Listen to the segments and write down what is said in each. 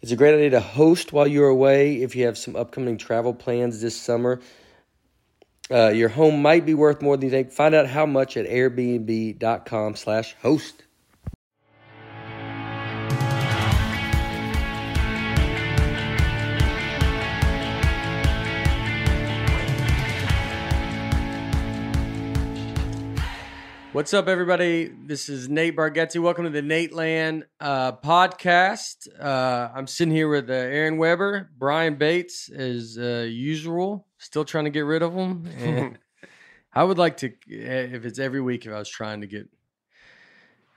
It's a great idea to host while you're away if you have some upcoming travel plans this summer. Uh, your home might be worth more than you think. Find out how much at airbnb.com slash host. What's up, everybody? This is Nate Bargatze. Welcome to the Nate Land uh, podcast. Uh, I'm sitting here with uh, Aaron Weber, Brian Bates, as uh, usual. Still trying to get rid of him. And I would like to, if it's every week, if I was trying to get.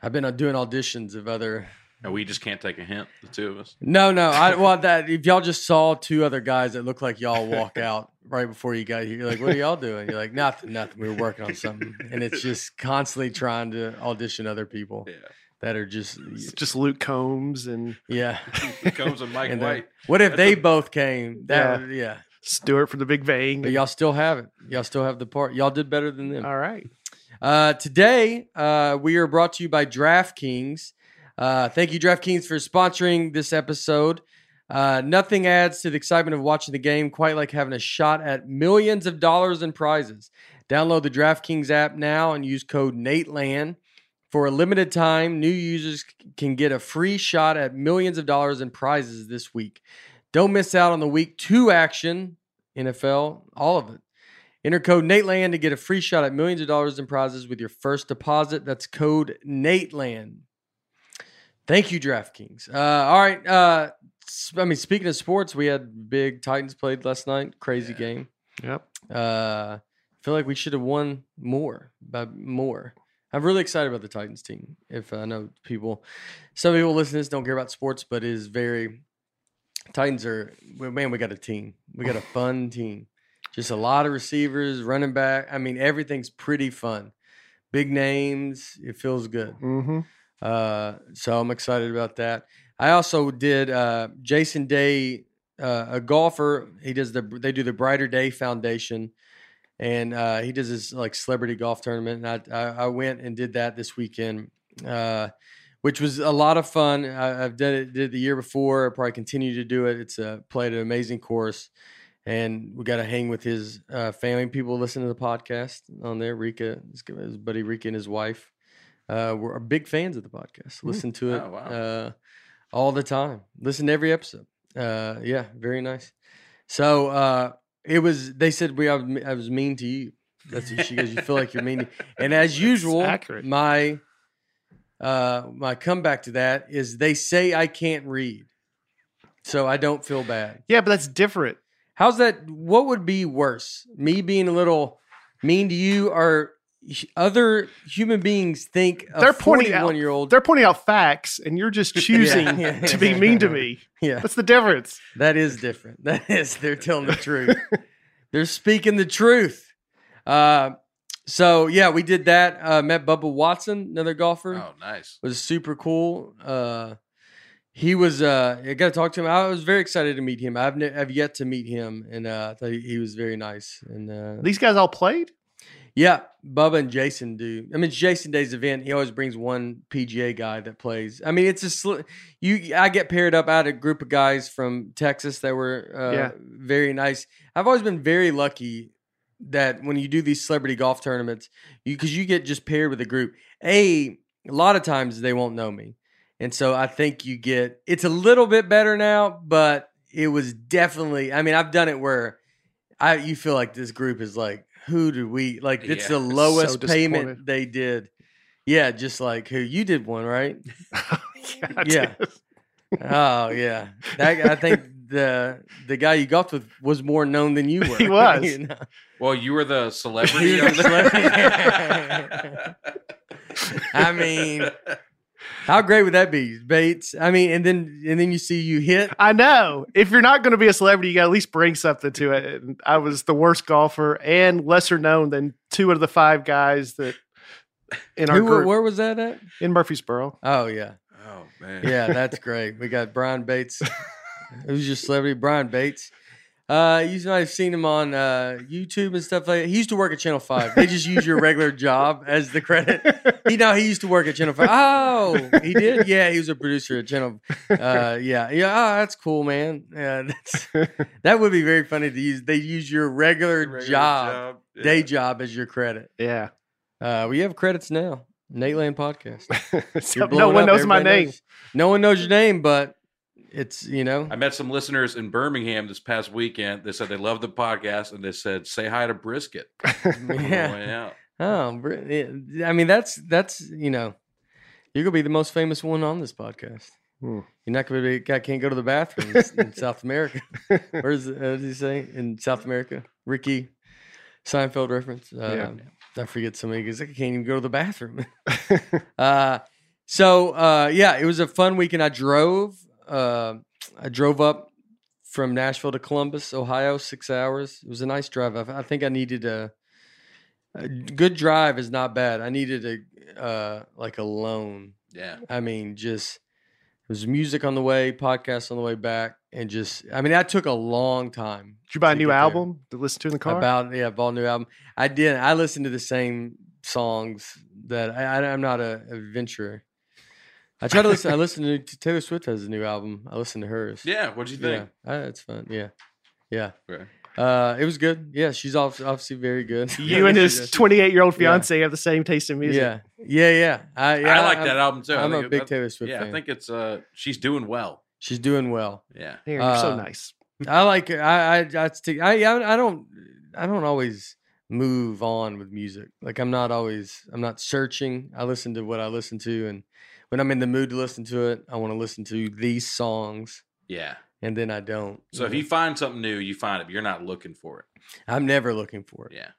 I've been uh, doing auditions of other And we just can't take a hint, the two of us. No, no. I well that if y'all just saw two other guys that look like y'all walk out right before you got here, you're like, what are y'all doing? You're like, nothing, nothing. We were working on something. And it's just constantly trying to audition other people Yeah. that are just It's just Luke Combs and yeah. Comes with Mike And White. what if That's they a- both came? That Yeah. would- yeah. Stewart from the Big Bang. But y'all still have it. Y'all still have the part. Y'all did better than them. All right. Uh, today, uh, we are brought to you by DraftKings. Uh, thank you, DraftKings, for sponsoring this episode. Uh, nothing adds to the excitement of watching the game quite like having a shot at millions of dollars in prizes. Download the DraftKings app now and use code NATELAND. For a limited time, new users can get a free shot at millions of dollars in prizes this week. Don't miss out on the week two action, NFL, all of it. Enter code NATELAND to get a free shot at millions of dollars in prizes with your first deposit. That's code NATELAND. Thank you, DraftKings. Uh, all right. Uh, I mean, speaking of sports, we had big Titans played last night. Crazy Yeah. game. Yep. Uh, I feel like we should have won more, by more. I'm really excited about the Titans team. If I know people, some people listening to this don't care about sports, but it is very. Titans are man. We got a team. We got a fun team. Just a lot of receivers, running back. I mean, everything's pretty fun. Big names. It feels good. Mm-hmm. Uh, so I'm excited about that. I also did uh, Jason Day, uh, a golfer. He does the they do the Brighter Day Foundation, and uh, he does this like celebrity golf tournament. And I I, I went and did that this weekend, uh, which was a lot of fun. I, I've done it did it the year before. I probably continue to do it. It's uh, played an amazing course. And we got to hang with his uh, family. People listen to the podcast on there. Rika, his, his buddy Rika and his wife uh, we're big fans of the podcast. Listen to it Oh, wow. All the time. Listen to every episode. Uh, yeah, very nice. So uh, it was. They said we I was, I was mean to you. That's what she goes. You feel like you're mean, to, and as usual, accurate. my uh, my comeback to that is they say I can't read, so I don't feel bad. Yeah, but that's different. How's that? What would be worse? Me being a little mean to you, or other human beings think They're pointing out- year old? They're pointing out facts, and you're just choosing yeah. to be mean to me. Yeah, What's the difference? that is different. That is, they're telling the truth. they're speaking the truth. Uh, so yeah, we did that. Uh, met Bubba Watson, another golfer. Oh, nice. it was super cool. Uh, he was. Uh, I got to talk to him. I was very excited to meet him. I've ne- I've yet to meet him, and uh, I thought he, he was very nice. And uh, These guys all played. Yeah, Bubba and Jason do. I mean, it's Jason Day's event. He always brings one PGA guy that plays. I mean, it's a sli- you. I get paired up. I had a group of guys from Texas that were uh, Yeah. very nice. I've always been very lucky that when you do these celebrity golf tournaments, you because you get just paired with a group. A a lot of times they won't know me, and so I think you get. It's a little bit better now, but it was definitely. I mean, I've done it where. I you feel like this group is like who did we like? It's Yeah, the it's lowest so payment they did. Yeah, just like who you did one right. yeah, Yeah. Oh yeah, that I think the the guy you golfed with was more known than you were. He was. you know? Well, you were the celebrity. the celebrity. I mean, how great would that be, Bates? I mean, and then and then you see you hit. I know. If you're not going to be a celebrity, you got to at least bring something to it. And I was the worst golfer and lesser known than two of the five guys that in our Who, group where was that at? in Murfreesboro. Oh yeah, oh man. yeah, that's great. We got Brian Bates. Who's your celebrity? Brian Bates. Uh, you might have seen him on uh, YouTube and stuff like that. He used to work at Channel Five. They just use your regular job as the credit. He know he used to work at Channel Five. Oh, he did. Yeah, he was a producer at Channel. Uh, yeah, yeah. Oh, that's cool, man. Yeah, that's that would be very funny to use. They use your regular, Regular job, yeah. day job as your credit. yeah. Uh, we have credits now. Nate Land Podcast. So no one knows my Everybody name. No one knows your name, but it's you know. I met some listeners in Birmingham this past weekend. They said they loved the podcast and they said, say hi to Brisket. Yeah. Oh, I mean that's that's you know, you're gonna be the most famous one on this podcast. Hmm. You're not gonna be guy can't go to the bathroom in, in South America. Where's uh, did he say in South America? Ricky Seinfeld reference. Uh, I forget somebody because I can't even go to the bathroom. uh, so uh, yeah, it was a fun weekend. I drove. Uh, I drove up from Nashville to Columbus, Ohio, six hours. It was a nice drive. I, I think I needed a, a good drive. Is not bad. I needed a uh, like a loan. Yeah. I mean, just it was music on the way, podcast on the way back, and just I mean that took a long time. Did you buy a new get there. album to listen to in the car? About yeah, bought a new album. I did. I listened to the same songs that I, I I'm not a adventurer. I try to listen. I listen to to Taylor Swift has a new album. I listened to hers. Yeah. What'd you think? Yeah, uh, it's fun. Yeah, yeah. Okay. Uh, it was good. Yeah, she's obviously very good. you and his 28 year old Yeah. fiance have the same taste in music. Yeah, yeah, yeah. I, yeah, I like I'm- that album too. I I'm a think it- big Taylor Swift Yeah, fan. I think it's uh she's doing well. she's doing well. Yeah. Aaron, you're so Uh, nice. I like it. I I I, I I don't I don't always move on with music. Like I'm not always I'm not searching. I listen to what I listen to, and when I'm in the mood to listen to it, I want to listen to these songs, Yeah. and then I don't. So if you find something new, you find it, but you're not looking for it. I'm never looking for it. Yeah.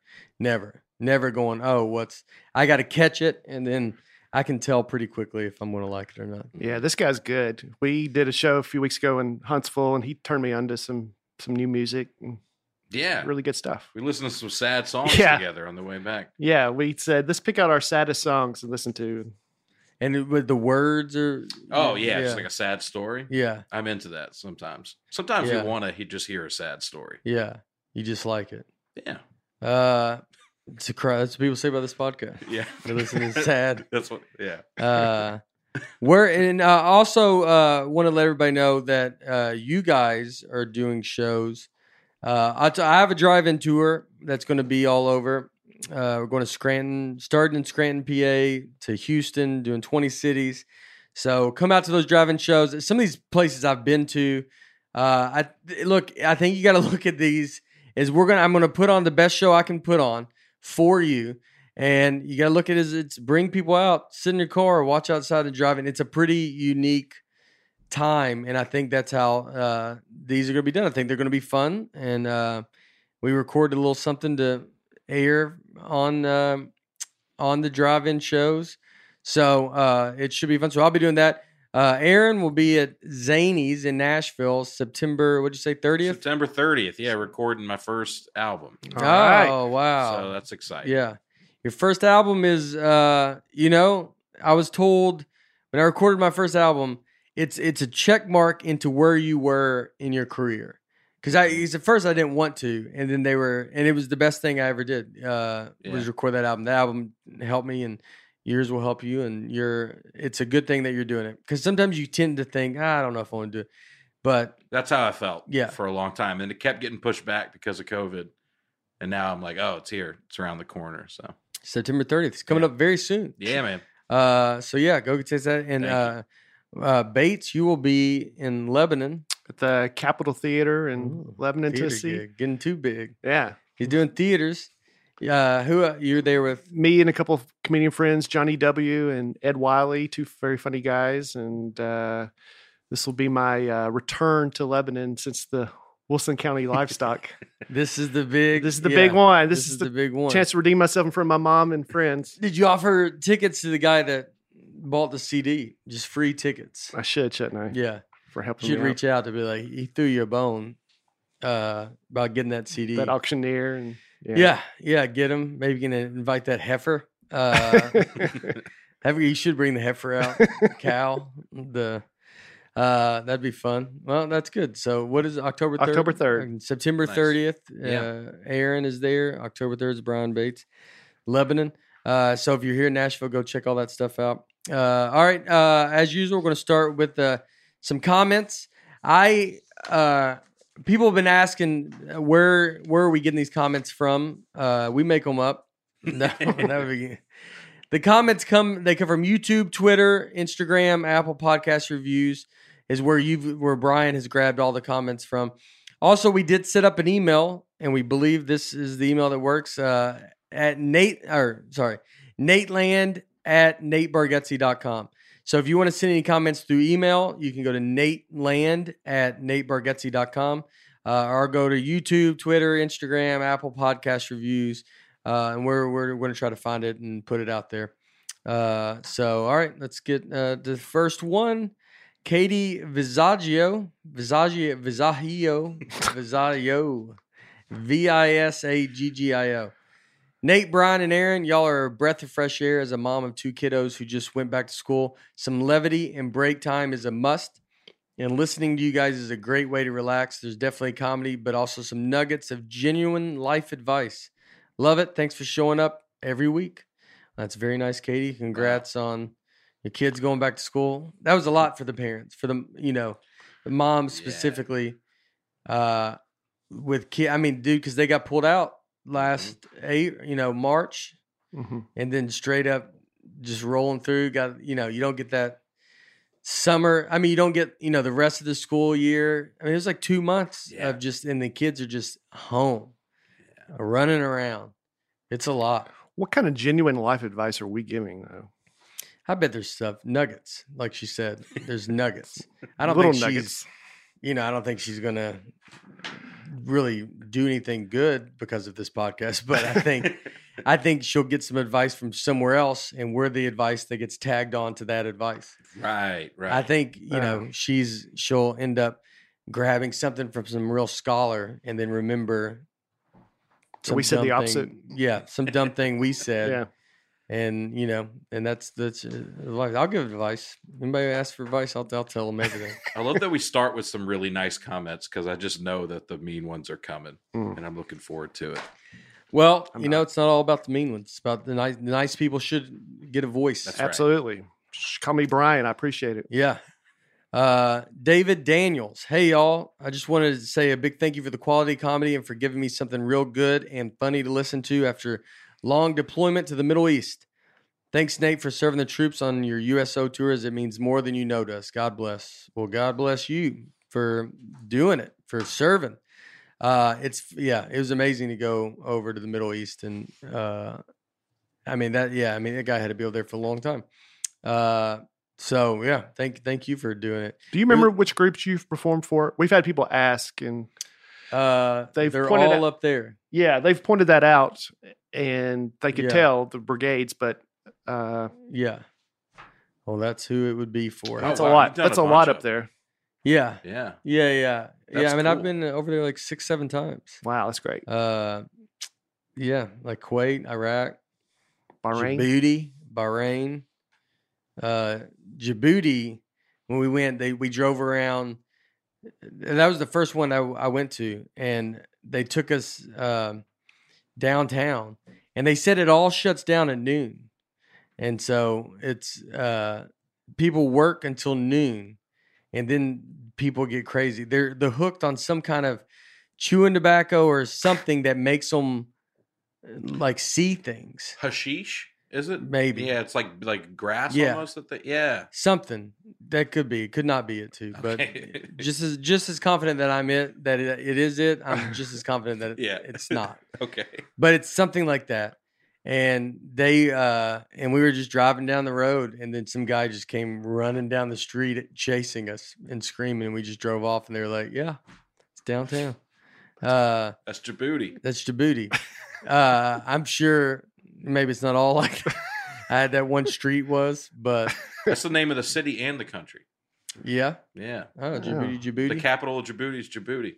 Never, never going. Oh, what's I got to catch it, and then I can tell pretty quickly if I'm going to like it or not. Yeah, this guy's good. We did a show a few weeks ago in Huntsville, and he turned me on to some some new music. Yeah. really good stuff. We listened to some sad songs Yeah. together on the way back. Yeah, we said let's pick out our saddest songs and listen to. And it, with the words are. Oh yeah, yeah, just like a sad story. yeah, I'm into that sometimes. Sometimes Yeah. you want to he just hear a sad story. yeah. You just like it. Yeah. Uh, it's a cry. That's what people say about this podcast. Yeah. They listen to sad. That's what yeah. Uh, we're and uh, also uh, want to let everybody know that uh, you guys are doing shows. Uh, I, t- I have a drive-in tour that's going to be all over. Uh, we're going to Scranton, starting in Scranton, PA, to Houston, doing 20 cities. So come out to those drive-in shows. Some of these places I've been to. Uh, I look. I think you got to look at these. Is we're gonna. I'm gonna put on the best show I can put on for you. And you got to look at it as it's bring people out, sit in your car, watch outside and driving. It's a pretty unique time. And I think that's how uh, these are going to be done. I think they're going to be fun. And uh, we recorded a little something to air on um on the drive in shows. So uh, it should be fun. So I'll be doing that. Uh, Aaron will be at Zanies in Nashville, September, what'd you say, 30th? September 30th. Yeah, recording my first album. All right. Oh, wow. So that's exciting. Yeah. Your first album is uh you know, I was told when I recorded my first album, it's it's a check mark into where you were in your career. Cuz I 'cause at first I didn't want to and then they were and it was the best thing I ever did. Uh was record that album. The album helped me and yours will help you and you're it's a good thing that you're doing it cuz sometimes you tend to think, ah, I don't know if I want to do it. But That's how I felt Yeah. for a long time. And it kept getting pushed back because of COVID. And now I'm like, oh, it's here. It's around the corner. So September 30th, it's coming Yeah. up very soon. yeah, man. Uh, so yeah, go taste that. And uh, Uh, Bates, you will be in Lebanon. At the Capitol Theater in Ooh, Lebanon, Tennessee. gig, getting too big. Yeah. He's doing theaters. Uh, who uh, you're there with? Me and a couple of comedian friends, Johnny W. and Ed Wiley, two very funny guys. And uh, this will be my uh, return to Lebanon since the Wilson County livestock. This is the big. this is the yeah, big one. This, is, the, the big one. chance to redeem myself in front of my mom and friends. Did you offer tickets to the guy that bought the CD? Just free tickets. I should, shouldn't I? Yeah, For helping should me out. reach out to be like he threw you a bone uh, about getting that CD. that auctioneer and yeah. yeah. yeah, get him. Maybe you can invite that heifer. Uh, heifer, you should bring the heifer out. Cow. The uh, that'd be fun. Well, that's good. So, what is it, October 3rd? October 3rd. September Nice. 30th. Yeah. Uh, Aaron is there. October 3rd is Brian Bates, Lebanon. Uh, so, if you're here in Nashville, go check all that stuff out. Uh, all right. Uh, as usual, we're going to start with uh, some comments. I uh, people have been asking uh, where where are we getting these comments from? Uh, we make them up. No, be- the comments come they come from YouTube, Twitter, Instagram, Apple Podcast reviews is where you where Brian has grabbed all the comments from. Also, we did set up an email, and we believe this is the email that works uh, at Nate or sorry, Nateland at natebargatze.com. So if you want to send any comments through email, you can go to nateland at natebargatze.com uh, or go to YouTube, Twitter, Instagram, Apple Podcast reviews, uh, and we're, we're, going to try to find it and put it out there. Uh, so, all right, let's get uh, the first one. Katie Visaggio, Visaggio, Visaggio, Visaggio, V I S A G G I O. Nate, Brian, and Aaron, y'all are a breath of fresh air as a mom of two kiddos who just went back to school. Some levity and break time is a must. And listening to you guys is a great way to relax. There's definitely comedy, but also some nuggets of genuine life advice. Love it. Thanks for showing up every week. That's very nice, Katie. Congrats on your kids going back to school. That was a lot for the parents, for the you know, the moms Yeah. specifically. Uh, with kid, I mean, dude, because they got pulled out last eight, you know, March, Mhm. and then straight up just rolling through. Got you know, you don't get that summer. I mean, you don't get you know the rest of the school year. I mean, it was like two months Yeah. of just, and the kids are just home, running around. It's a lot. What kind of genuine life advice are we giving though? I bet there's stuff nuggets, like she said. There's nuggets. I don't Little think she's, nuggets. you know, I don't think she's gonna really do anything good because of this podcast. But I think, I think she'll get some advice from somewhere else, and we're the advice that gets tagged on to that advice. right, right. I think you know Oh. she's she'll end up grabbing something from some real scholar, and then remember. So we said the opposite? thing- yeah, some dumb thing we said Yeah. And you know, and that's that's uh, advice. I'll give advice. Anybody ask for advice, I'll I'll tell them everything. I love that we start with some really nice comments because I just know that the mean ones are coming, Mm. and I'm looking forward to it. well, I'm you know, it's not all about the mean ones. It's about the nice. The nice people should get a voice. That's. Absolutely. Shh, Call me Brian. I appreciate it. Yeah. Uh, David Daniels. Hey, y'all. I just wanted to say a big thank you for the quality comedy and for giving me something real good and funny to listen to after long deployment to the Middle East. Thanks, Nate, for serving the troops on your USO tours. It means more than you know to us. God bless. Well, God bless you for doing it, for serving. Uh, it's yeah, it was amazing to go over to the Middle East, and uh, I mean that. Yeah, I mean that guy had to be over there for a long time. Uh, so yeah, thank thank you for doing it. Do you remember which groups you've performed for? We've had people ask, and Uh, They've they're pointed all out- up there. yeah, they've pointed that out, and they could Yeah. tell the brigades, but uh, Yeah. Well, that's who it would be for. Oh, that's wow, a lot. That's a a lot bunch up of- there. Yeah. Yeah, Yeah. Yeah. yeah. I mean, I've been over there like six, seven times. Wow, that's great. Uh, yeah, like Kuwait, Iraq, Bahrain. Djibouti, Bahrain, uh, Djibouti. When we went, they we drove around. and That was the first one I, I went to, and they took us um downtown, and they said it all shuts down at noon, and so it's uh, people work until noon, and then people get crazy. They're they're hooked on some kind of chewing tobacco or something that makes them like see things. hashish. Is it? Maybe. Yeah, it's like like grass Yeah. almost. At the, yeah. Something that could be, It could not be it too. But just as just as confident that I'm it, that it, it is it. I'm just as confident that it, Yeah. it's not. Okay. But it's something like that. And they uh and we were just driving down the road, and then some guy just came running down the street chasing us and screaming. And we just drove off, and they were like, "Yeah, it's downtown." Uh, That's Djibouti. that's Djibouti. uh, I'm sure maybe it's not all like I had that one street was, but That's the name of the city and the country. yeah. Yeah. Oh, Djibouti, The Djibouti. capital of Djibouti is Djibouti.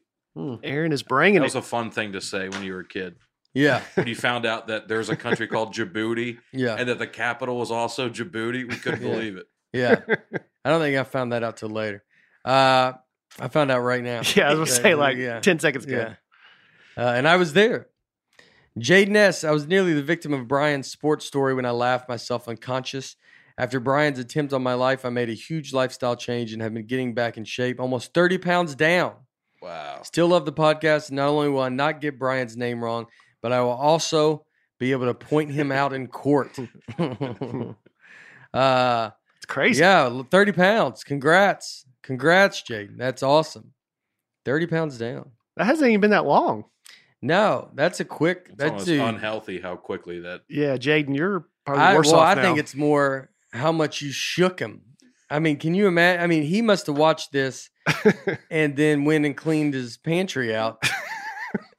Aaron is bringing That it. was a fun thing to say when you were a kid. yeah, When you found out that there's a country called Djibouti yeah, and that the capital was also Djibouti, we couldn't Yeah. believe it. yeah. I don't think I found that out till later. Uh, I found out right now. yeah, I was gonna say like yeah. ten seconds ago. Yeah. Uh, and I was there. Jaden S. I was nearly the victim of Brian's sports story when I laughed myself unconscious. After Brian's attempt on my life, I made a huge lifestyle change and have been getting back in shape, almost 30 pounds down. Wow. Still love the podcast. Not only will I not get Brian's name wrong, but I will also be able to point him out in court. uh, It's crazy. yeah, 30 pounds. Congrats. Congrats, Jaden. That's awesome. 30 pounds down. That hasn't even been that long. No, that's a quick. It's That's almost a, unhealthy how quickly that. Yeah, Jaden, you're probably I, worse well, off I now. think it's more how much you shook him. I mean, can you imagine? I mean, he must have watched this and then went and cleaned his pantry out.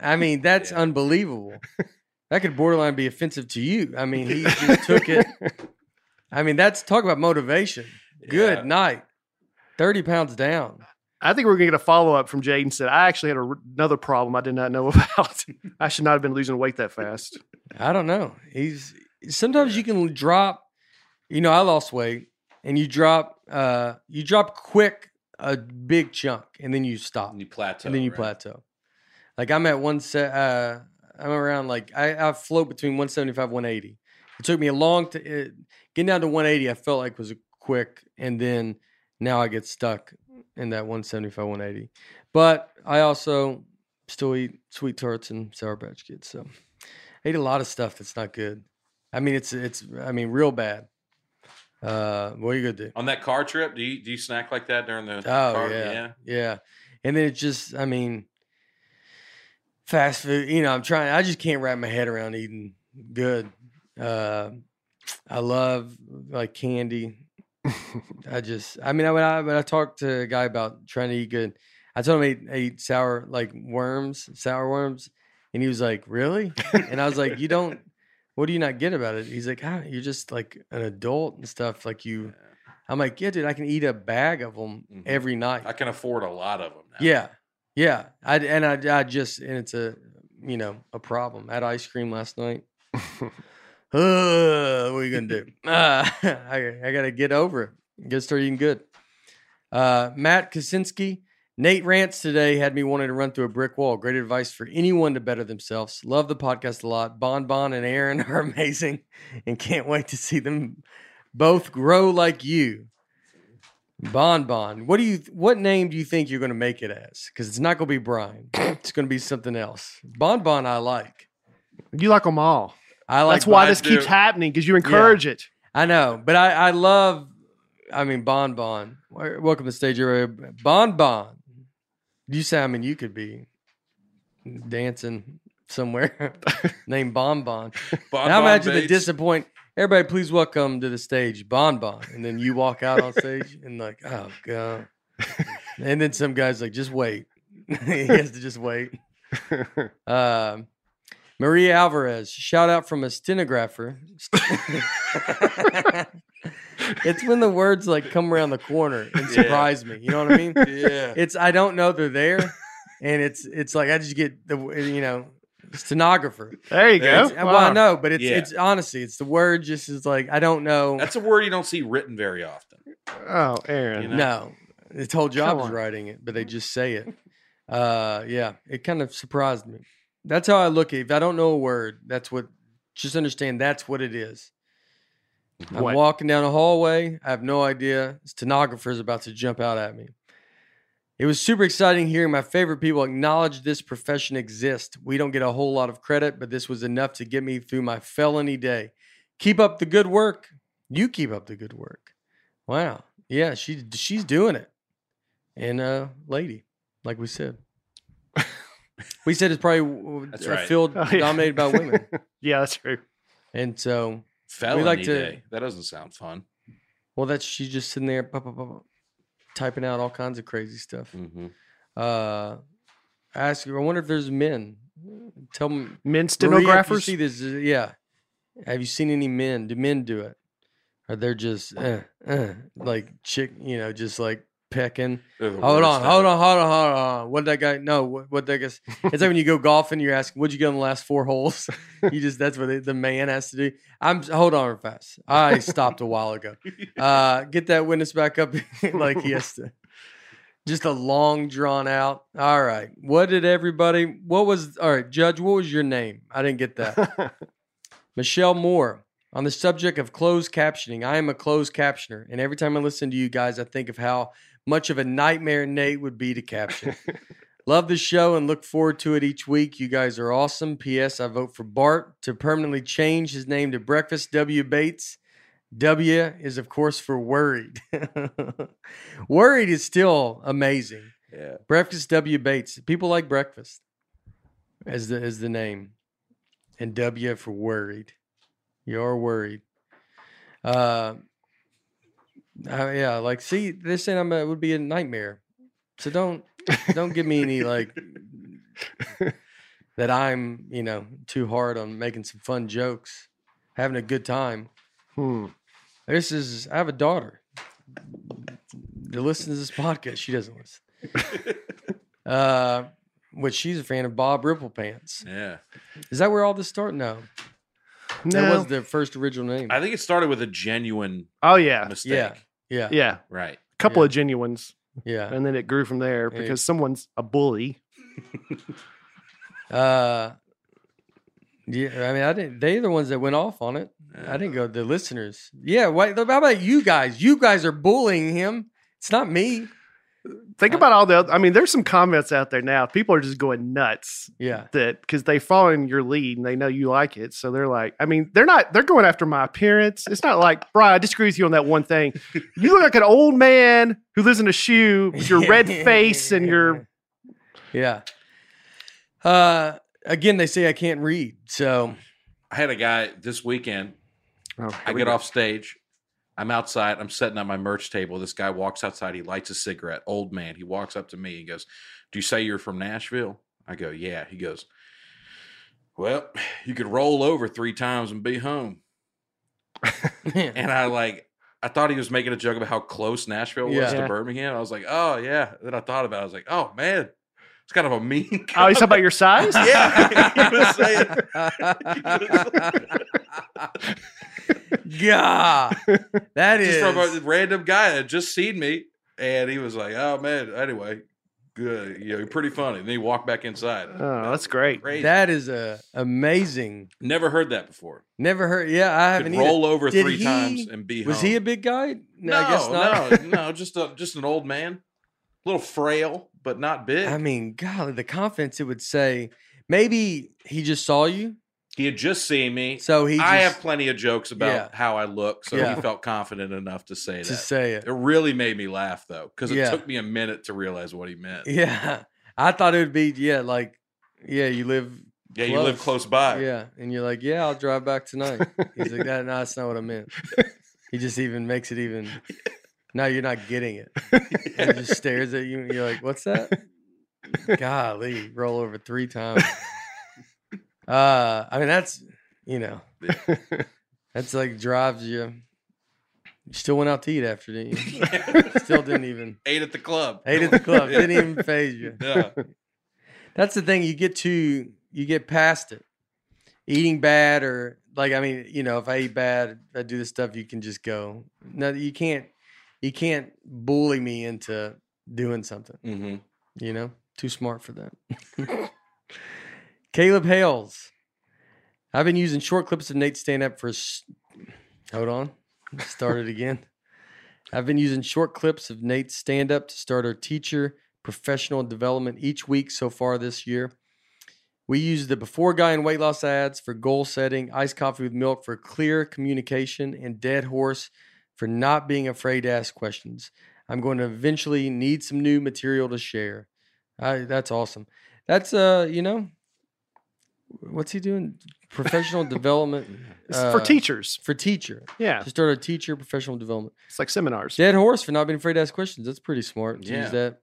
I mean, that's Yeah. unbelievable. That could borderline be offensive to you. I mean, he just took it. I mean, that's talk about motivation. Good Yeah. night. 30 pounds down. I think we're gonna get a follow up from Jaden. Said I actually had a, another problem I did not know about. I should not have been losing weight that fast. I don't know. He's sometimes you can drop. You know, I lost weight, and you drop. Uh, you drop quick a big chunk, and then you stop, And you plateau. and then you right? plateau. Like I'm at one set. Uh, I'm around like I, I float between 175 180. It took me a long to it, getting down to 180. I felt like was a quick, and then now I get stuck in that 175 180. But I also still eat sweet tarts and sour patch kids. So I eat a lot of stuff that's not good. I mean, it's it's I mean, real bad. Uh, what are you gonna do? On that car trip, do you do you snack like that during the Oh car? yeah, yeah, And then it just, I mean, fast food. You know, I'm trying. I just can't wrap my head around eating good. Uh, I love like candy. I just, I mean, I, when I when I talked to a guy about trying to eat good, I told him I eat, sour like worms, sour worms, and he was like, "Really?" And I was like, "You don't." What do you not get about it? He's like, ah, "You're just like an adult and stuff. Like you." I'm like, "Yeah, dude, I can eat a bag of them Mhm. every night." I can afford a lot of them now. Yeah, yeah. I and I, I just and it's a you know a problem. I had ice cream last night. Uh, what are you gonna do? Uh, I I gotta get over it. Get start eating good. Uh, Matt Kaczynski, Nate rants today had me wanting to run through a brick wall. Great advice for anyone to better themselves. Love the podcast a lot. Bon Bon and Aaron are amazing, and can't wait to see them both grow like you. Bon Bon. What do you? What name do you think you're going to make it as? Because it's not going to be Brian. It's going to be something else. Bon Bon, I like. You like them all. I like. That's why this keeps happening because you encourage it. I know, but I, I love. I mean, Bon Bon. Welcome to the stage, everybody. Bon Bon. You say, I mean, you could be dancing somewhere named Bon Bon. Bon I Bon imagine the Bates. disappoint. Everybody, please welcome to the stage Bon Bon, and then you walk out on stage and like, oh god, and then some guys like, just wait. he has to just wait. Um, Maria Alvarez, shout out from a stenographer. it's when the words like come around the corner and Yeah. surprise me. You know what I mean? Yeah. It's I don't know they're there, and it's it's like I just get the you know stenographer. There you go. It's- Well, I know, but it's Yeah. it's honestly, it's the word just is like I don't know. That's a word you don't see written very often. Oh, Aaron. You know? no, it's whole job is writing it, but they just say it. Uh, yeah, it kind of surprised me. That's how I look at. it. If I don't know a word, that's what. Just understand that's what it is. I'm What? walking down a hallway. I have no idea. Stenographer's about to jump out at me. It was super exciting hearing my favorite people acknowledge this profession exists. We don't get a whole lot of credit, but this was enough to get me through my felony day. Keep up the good work. You keep up the good work. Wow. Yeah, she she's doing it. And uh lady, like we said. we said it's probably That's a right. field Oh, yeah. dominated by women. Yeah, that's true. And so Felony like to- day. That doesn't sound fun. well that's she's just sitting there pop, pop, pop, pop, typing out all kinds of crazy stuff. hmm Uh I ask you, I wonder if there's men. Tell me Men Maria, if you stenographers. see this, uh, yeah. Have you seen any men? Do men do it? Or they're just uh, uh, like chick, you know, just like pecking. Hold on, hold on, hold on, hold on. What that guy? No, what, what that guy? It's like when you go golfing, you're asking, "What'd you get on the last four holes?" you just that's what the, the man has to do. I'm hold on fast. I stopped a while ago. Uh, get that witness back up, like he has to. Just a long drawn out. All right. What did everybody? What was? All right, Judge. What was your name? I didn't get that. Michelle Moore. On the subject of closed captioning, I am a closed captioner, and every time I listen to you guys, I think of how much of a nightmare Nate would be to caption. Love the show and look forward to it each week. You guys are awesome. P.S. I vote for Bart to permanently change his name to Breakfast W Bates. W is, of course, for worried. worried is still amazing. Yeah. Breakfast W Bates. People like breakfast as the as the name, and W for worried. You're worried. Uh, uh, yeah, like see, this saying I'm a, would be a nightmare. So don't don't give me any like that I'm you know too hard on making some fun jokes, having a good time. Hmm. This is I have a daughter. That listens to this podcast. She doesn't listen. uh, which she's a fan of Bob Ripple Pants. Yeah. Is that where all this started? No, that was the first original name. I think it started with a genuine oh yeah, mistake. Yeah. yeah, yeah. Right. A couple Yeah. of genuines, yeah. and then it grew from there Yeah. because someone's a bully. Uh, yeah. I mean, I didn't. They're the ones that went off on it. I didn't go. The listeners. Yeah. Why? How about you guys? You guys are bullying him. It's not me. Think about all the. Other, I mean, there's some comments out there now. People are just going nuts Yeah. that because they follow in your lead and they know you like it, so they're like, I mean, they're not. They're going after my appearance. It's not like, Brian, I disagree with you on that one thing. You look like an old man who lives in a shoe with your red face and your. Yeah. Uh, again, they say I can't read. So I had a guy this weekend. Oh, I get off stage. I'm outside. I'm setting up my merch table. This guy walks outside. He lights a cigarette. Old man. He walks up to me. He goes, "Do you say you're from Nashville?" I go, "Yeah." He goes, "Well, you could roll over three times and be home." And I like, I thought he was making a joke about how close Nashville was Yeah. to Birmingham. I was like, "Oh yeah." Then I thought about. it. I was like, "Oh man, it's kind of a mean." Oh, you talking about your size? yeah, he was saying. God, that just is from a random guy that just seen me, and he was like, "Oh man, anyway, good, you know, you're pretty funny." And then he walked back inside. Oh, that's great. Crazy. that is a amazing. Never heard that before. Never heard. Yeah, I haven't either. roll over Did three he- times and be. Was home. he a big guy? No, I guess not. no, no, just a just an old man, a little frail, but not big. I mean, golly, the confidence it would say. Maybe he just saw you, he had just seen me. so he just I have plenty of jokes about Yeah. how I look, so Yeah. he felt confident enough to say to that. say it. It really made me laugh though, because it Yeah. took me a minute to realize what he meant. Yeah, I thought it would be yeah, like yeah, you live Yeah, you live Close. close by. yeah, and you're like yeah, I'll drive back tonight. He's like that. No, that's not what I meant. He just even makes it even. No, you're not getting it. And he just stares at you. and You're like, what's that? Golly, roll over three times. Uh, I mean that's you know that's like drives you. You still went out to eat after, didn't you? Still didn't even Ate at the club. ate at the club. Didn't even phase you. Yeah. That's the thing. You get to you get past it. Eating bad or like I mean, you know, if I eat bad, I do this stuff, you can just go. No, you can't. You can't bully me into doing something. hmm You know, too smart for that. Caleb Hales. I've been using short clips of Nate stand up for. Hold on, start it again. I've been using short clips of Nate's stand up to start our teacher professional development each week so far this year. We use the before guy and weight loss ads for goal setting, iced coffee with milk for clear communication, and dead horse for not being afraid to ask questions. I'm going to eventually need some new material to share. I, that's awesome. That's uh, you know, what's he doing? Professional development It's for uh, teachers. for teacher. Yeah, To start a teacher professional development. it's like seminars. Dead horse for not being afraid to ask questions. That's pretty smart to Yeah. use that.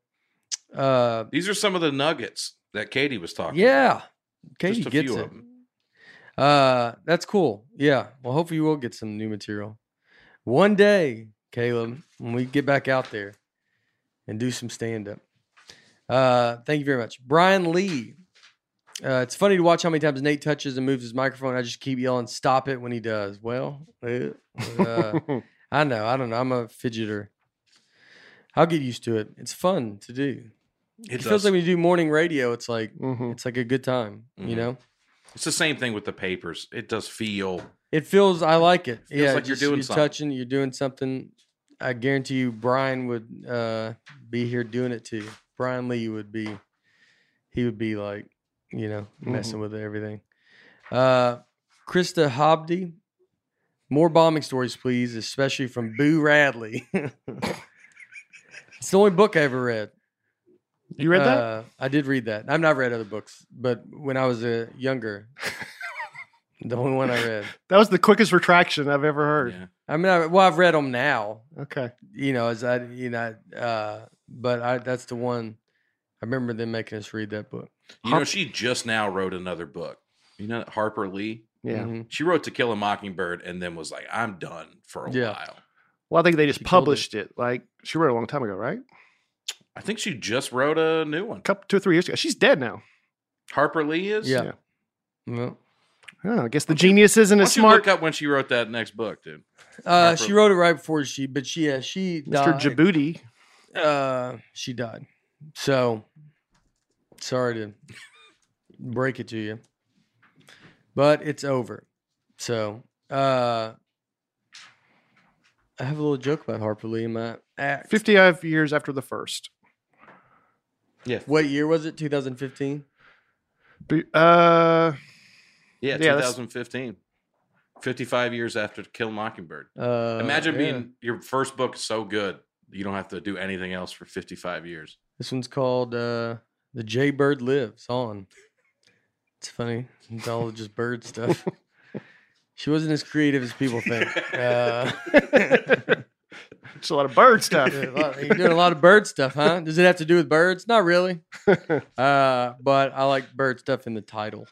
Uh, These are some of the nuggets that Katie was talking. yeah, Katie Just a gets few it. of 'em. Uh, that's cool. Yeah. Well, hopefully you will get some new material one day, Caleb, when we get back out there and do some stand up. Uh, thank you very much, Brian Lee. Uh, it's funny to watch how many times Nate touches and moves his microphone. I just keep yelling, "Stop it!" when he does. Well, uh, uh, I know. I don't know. I'm a fidgeter. I'll get used to it. It's fun to do. It, It, feels like when you do morning radio, it's like Mhm. it's like a good time. You Mhm. know, it's the same thing with the papers. It does feel. it feels. I like it. Feels yeah, like you're just- doing you're something. touching. You're doing something. I guarantee you, Brian would uh, be here doing it too. Brian Lee would be. He would be like, you know, messing with everything. Uh, Krista Hobdy, more bombing stories, please, especially from Boo Radley. it's the only book I ever read. You read that? Uh, I did read that. I've not read other books, but when I was uh, younger, the only one I read. That was the quickest retraction I've ever heard. Yeah. I mean, I, well, I've read them now, Okay. you know, as I, you know, uh, but I, that's the one. I remember them making us read that book. You know, she just now wrote another book. You know, Harper Lee. Yeah. Mhm. She wrote To Kill a Mockingbird and then was like, I'm done for a Yeah. while. Well, I think they just She killed it. published it. Like she wrote a long time ago, right? I think she just wrote a new one. A couple, two or three years ago. She's dead now. Harper Lee is? Yeah. Yeah. Well, Oh, I guess the genius isn't as don't you look smart. up when she wrote that next book, dude? uh, Harper- she wrote it right before she, but she, yeah, she Mr. died. Djibouti. uh, she died. So sorry to break it to you, but it's over. So uh, I have a little joke about Harper Lee in my act. 55 years after the first. Yeah. What year was it? 2015. Uh, Yeah, Yeah, that's- 2015. 55 years after Kill Mockingbird. Uh, Imagine yeah. being your first book is so good, you don't have to do anything else for 55 years. This one's called uh, "The Jay Bird Lives On." It's funny. It's all just bird stuff. she wasn't as creative as people think. Uh, it's a lot of bird stuff. Yeah, a lot- You're doing a lot of bird stuff, huh? Does it have to do with birds? Not really. Uh, but I like bird stuff in the title.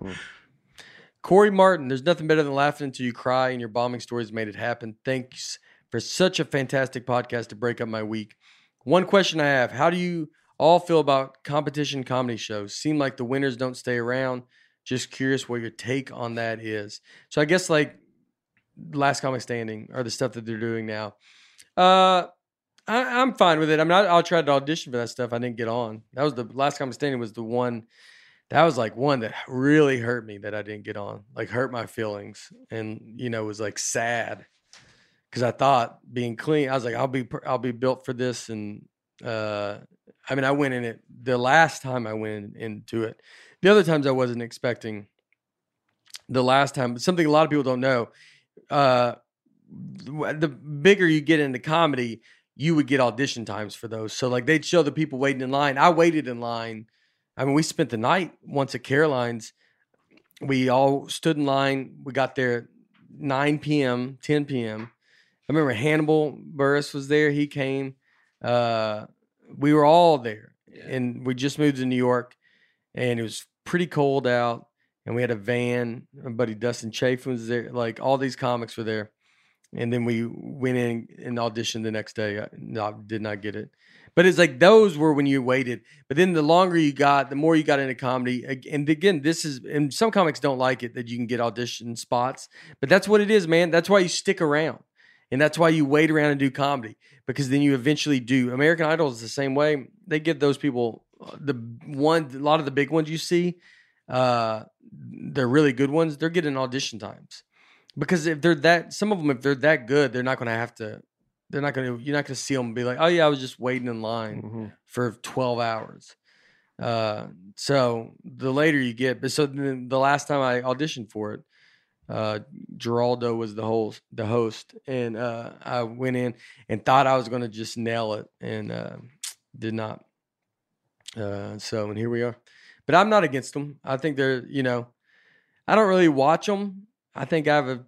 Mm. Corey Martin, there's nothing better than laughing until you cry, and your bombing stories made it happen. Thanks for such a fantastic podcast to break up my week. One question I have How do you all feel about competition comedy shows? Seem like the winners don't stay around. Just curious what your take on that is. So I guess like Last Comic Standing or the stuff that they're doing now. Uh, I, I'm fine with it. I mean, I, I'll try to audition for that stuff. I didn't get on. That was the last comic standing was the one. That was like one that really hurt me that I didn't get on. Like hurt my feelings, and you know was like sad because I thought being clean. I was like, I'll be I'll be built for this, and uh, I mean, I went in it the last time I went into it. The other times I wasn't expecting. The last time, something a lot of people don't know. Uh, the bigger you get into comedy, you would get audition times for those. So like they'd show the people waiting in line. I waited in line. I mean, we spent the night once at Caroline's. We all stood in line. We got there 9 p.m., 10 p.m. I remember Hannibal Buress was there. He came. Uh, we were all there, and we just moved to New York, and it was pretty cold out. And we had a van. My buddy Dustin Chafin was there. Like all these comics were there and then we went in and auditioned the next day. I no, did not get it, but it's like those were when you waited. But then the longer you got, the more you got into comedy. And again, this is and some comics don't like it that you can get audition spots, but that's what it is, man. That's why you stick around, and that's why you wait around and do comedy because then you eventually do. American Idol is the same way. They give those people uh, the one, a lot of the big ones you see. Uh, they're really good ones. They're getting audition times because if they're that some of them if they're that good they're not going to have to they're not going to you're not going to see them and be like oh yeah i was just waiting in line Mhm. for 12 hours Uh, so the later you get, but so the, the last time I auditioned for it, uh, Geraldo was the host, the host, and uh, I went in and thought I was going to just nail it, and uh, did not. Uh, so and here we are, but I'm not against them. I think they're, you know, I don't really watch them. I think I have a.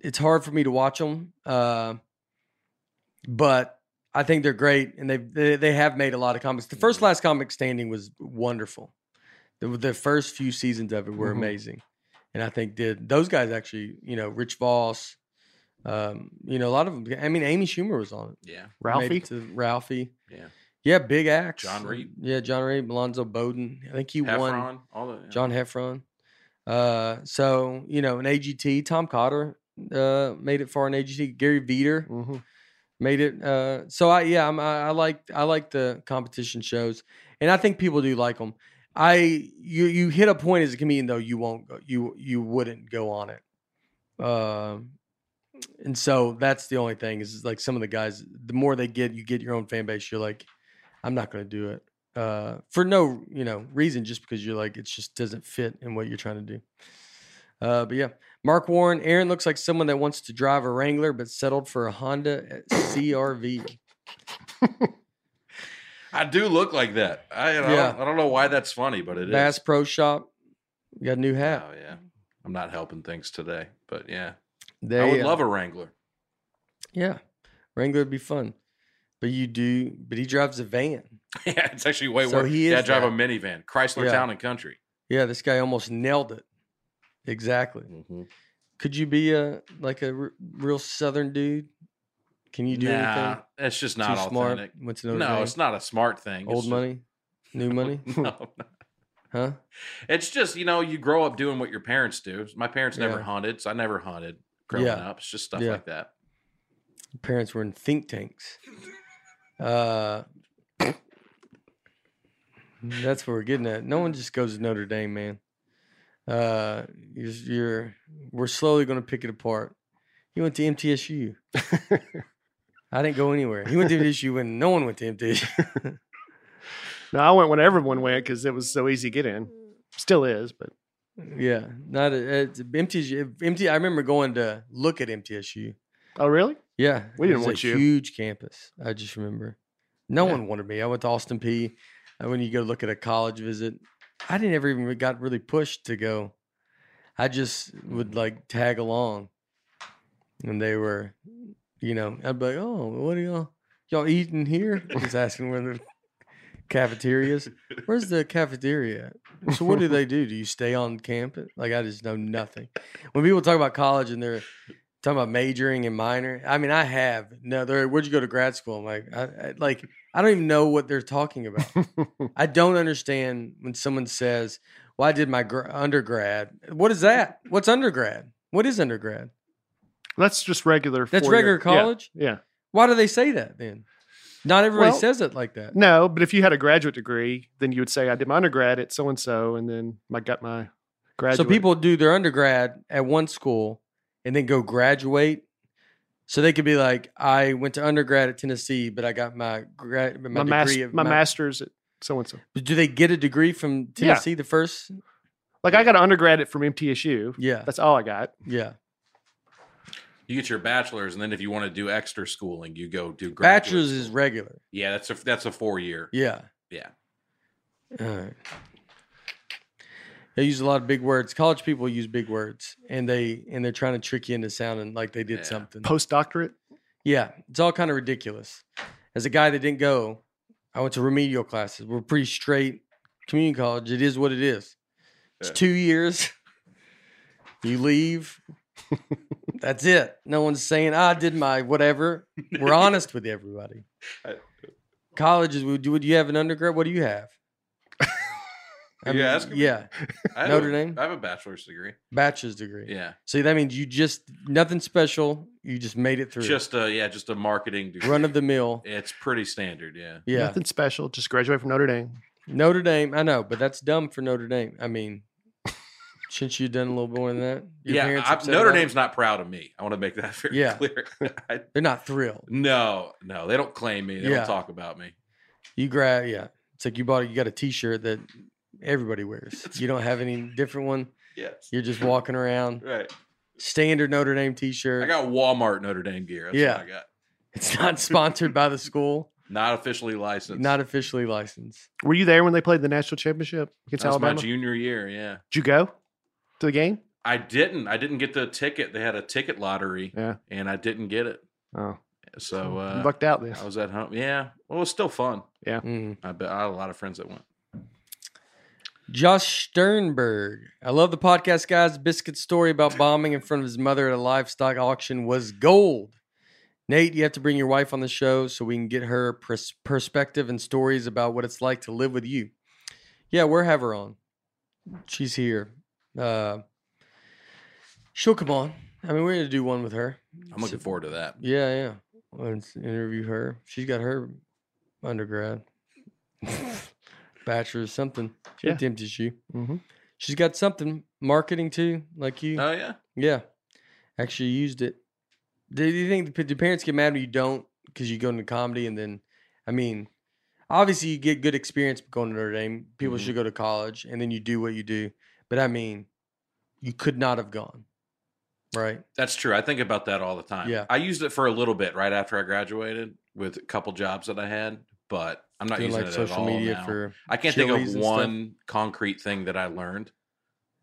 It's hard for me to watch them, uh, but I think they're great, and they've, they they have made a lot of comics. The first last comic standing was wonderful. The, the first few seasons of it were Mhm. amazing, and I think did those guys actually, you know, Rich Voss, um, you know, a lot of them. I mean, Amy Schumer was on it. Yeah. Ralphie. to Ralphie. Yeah. Yeah, big acts. John Reep. Yeah, John Reep, Alonzo Bodden. I think he won. Heffron, all the John Heffron. Uh, so you know, an AGT. Tom Cotter uh, made it far in AGT. Gary Vider hmm made it. Uh, so I yeah, I'm, I, I like I like the competition shows, and I think people do like them. I you you hit a point as a comedian though you won't go you you wouldn't go on it. Um, and so that's the only thing is like some of the guys. The more they get, you get your own fan base. You're like, I'm not going to do it uh, for no you know reason, just because you're like it just doesn't fit in what you're trying to do. Uh, but yeah, Mark Warren, Aaron looks like someone that wants to drive a Wrangler but settled for a Honda CRV. I do look like that. I, you know, Yeah. I don't know why that's funny, but it is. Bass Pro Shop, we got a new hat. Oh yeah. I'm not helping things today, but yeah, They, I would uh, love a Wrangler. Yeah, Wrangler would be fun, but you do. But he drives a van. yeah, it's actually way So worse. he yeah, I is drive a minivan, Chrysler Yeah. Town and Country. Yeah, this guy almost nailed it. Exactly. Mm-hmm. Could you be a like a r- real Southern dude? Can you do nah, anything? it's just not smart. authentic. To Notre No, it's not a smart thing. Old just- money, new money, no, huh? it's just you know you grow up doing what your parents do. My parents never Yeah. hunted, so I never hunted growing Yeah. up. It's just stuff Yeah. like that. parents were in think tanks. Uh, that's what we're getting at. No one just goes to Notre Dame, man. Uh, you're, you're we're slowly going to pick it apart. He went to MTSU. I didn't go anywhere. He went to MTSU when no one went to MTSU. No, I went when everyone went because it was so easy to get in. Still is, but yeah, not a, it's MTSU. MT. I remember going to look at MTSU. oh really? Yeah, We didn't was want a you. Huge campus. I just remember. No Yeah. one wanted me. I went to Austin Peay uh, When you go look at a college visit, I didn't ever even got really pushed to go. I just would like tag along, and they were, you know, I'd be like, "Oh, what are y'all y'all eating here?" Just asking where the cafeterias. Where's the cafeteria? So what do they do? Do you stay on campus? Like I just know nothing. When people talk about college and they're talking about majoring and minor, I mean I have. No, they're where'd you go to grad school? I'm like, I, I like I don't even know what they're talking about. I don't understand when someone says, "Well, I did my gr- undergrad." What is that? What's undergrad? What is undergrad? That's just regular. That's four-year- regular yeah, college. Yeah, Why do they say that then? Not everybody Well, says it like that. No, but if you had a graduate degree, then you would say I did my undergrad at so and so, and then I got my graduate. So people do their undergrad at one school and then go graduate. So they could be like, I went to undergrad at Tennessee, but I got my grad my, my, mas- of my master's at so and so. But do they get a degree from Yeah. Tennessee the first? Like I got an undergrad from MTSU. Yeah, That's all I got. yeah. You get your bachelor's, and then if you want to do extra schooling, you go do graduate Bachelor's is regular. yeah. That's a that's a four year. Yeah. Yeah. All right. They use a lot of big words. College people use big words, and they and they're trying to trick you into sounding like they did Yeah. something. Postdoctorate. Yeah, it's all kind of ridiculous. As a guy that didn't go, I went to remedial classes. We're pretty straight community college. It is what it is. It's Yeah. two years. You leave. That's it. No one's saying "Ah, I did my whatever. We're honest with everybody. Colleges, would you, would you have an undergrad? What do you have? I You asking me? yeah, I have Notre a- Dame? I have a bachelor's degree. bachelor's degree. Yeah. See, that means you just nothing special. You just made it through. Just a yeah, just a marketing degree. run of the mill. It's pretty standard. Yeah. Yeah, Nothing special. Just graduate from Notre Dame. Notre Dame. I know, but that's dumb for Notre Dame. I mean, shouldn't you have done a little more than that? Your yeah. parents I, Notre about it? Dame's not proud of me. I want to make that very Yeah. clear. I, They're not thrilled. no, no, they don't claim me. They Yeah. don't talk about me. You grab, yeah. It's like you bought you got a T-shirt that everybody wears. You don't have any different one. Yes. You're just walking around Right. standard Notre Dame T-shirt. I got Walmart Notre Dame gear. That's Yeah. what I got. It's not sponsored by the school. Not officially licensed. Not officially licensed. Were you there when they played the national championship against That's my Alabama? junior year. Yeah. Did you go to the game? I didn't. I didn't get the ticket. They had a ticket lottery, Yeah. and I didn't get it. Oh, So uh, lucked out then. I was at home. Yeah. Well, it was still fun. Mm. I bet I had a lot of friends that went. Josh Sternberg. I love the podcast, guys. Biscuit's story about bombing in front of his mother at a livestock auction was gold. Nate, you have to bring your wife on the show so we can get her pers- perspective and stories about what it's like to live with you. Yeah, we'll have her on. She's here. Uh, she'll come on. I mean, we're going to do one with her. I'm looking forward to that. Yeah, yeah. Let's interview her. She's got her undergrad, bachelor's, something. She had MTSU. Mm-hmm. She's got something marketing too, like you. Oh yeah. yeah, actually used it. Do you think do parents get mad when you don't because you go into comedy and then, I mean, obviously you get good experience going to Notre Dame. People Mhm. should go to college and then you do what you do. But I mean, you could not have gone, right? That's true. I think about that all the time. Yeah. I used it for a little bit right after I graduated with a couple jobs that I had, but I'm not Doing using like it social at all media now. for. I can't think of one concrete thing that I learned.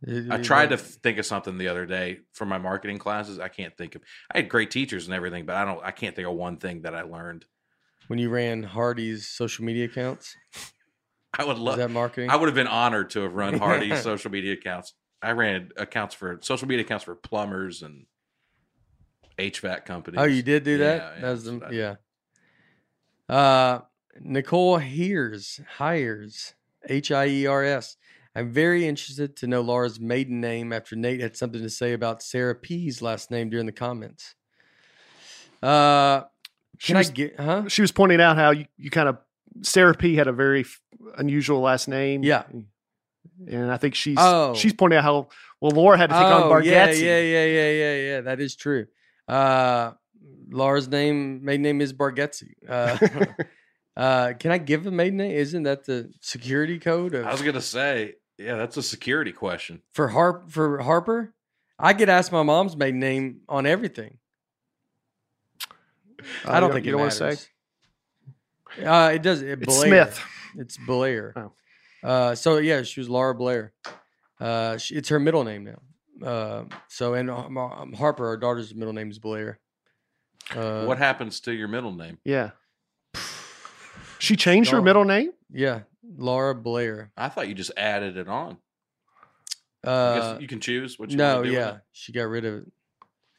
it- I tried to think of something the other day for my marketing classes. I can't think of. I had great teachers and everything, but I don't. I can't think of one thing that I learned. when you ran Hardee's social media accounts. I would Is love. that marketing? I would have been honored to have run Hardee's social media accounts. I ran accounts for social media accounts for plumbers and HVAC companies. Oh, you did do that? Yeah, yeah, that was the, what I did. yeah. Uh, Nicole Hears hires H I E R S. I'm very interested to know Laura's maiden name after Nate had something to say about Sarah P's last name during the comments. Uh, She was, I get? Huh? she was pointing out how you, you kind of Sarah P had a very f- unusual last name. Yeah. and I think she's Oh. she's pointing out how well Laura had to take on Oh, Bargatze. yeah, yeah, yeah, yeah, yeah, yeah. That is true. Uh, Laura's name, maiden name is Bargatze. Uh, uh, can I give a maiden name? Isn't that the security code of I was gonna say, yeah, that's a security question. for Harp for Harper? I get asked my mom's maiden name on everything. Uh, I don't you think you it don't want to say Uh, it does. It, it's Blair. Smith. It's Blair. Oh. Uh, so yeah, she was Laura Blair. Uh, she, it's her middle name now. Uh, so and um, um, Harper, our daughter's middle name is Blair. Uh, what happens to your middle name? Yeah, she changed her Gone. middle name. Yeah, Laura Blair. I thought you just added it on. I Uh, guess you can choose what you no, want to do. yeah, With she got rid of it.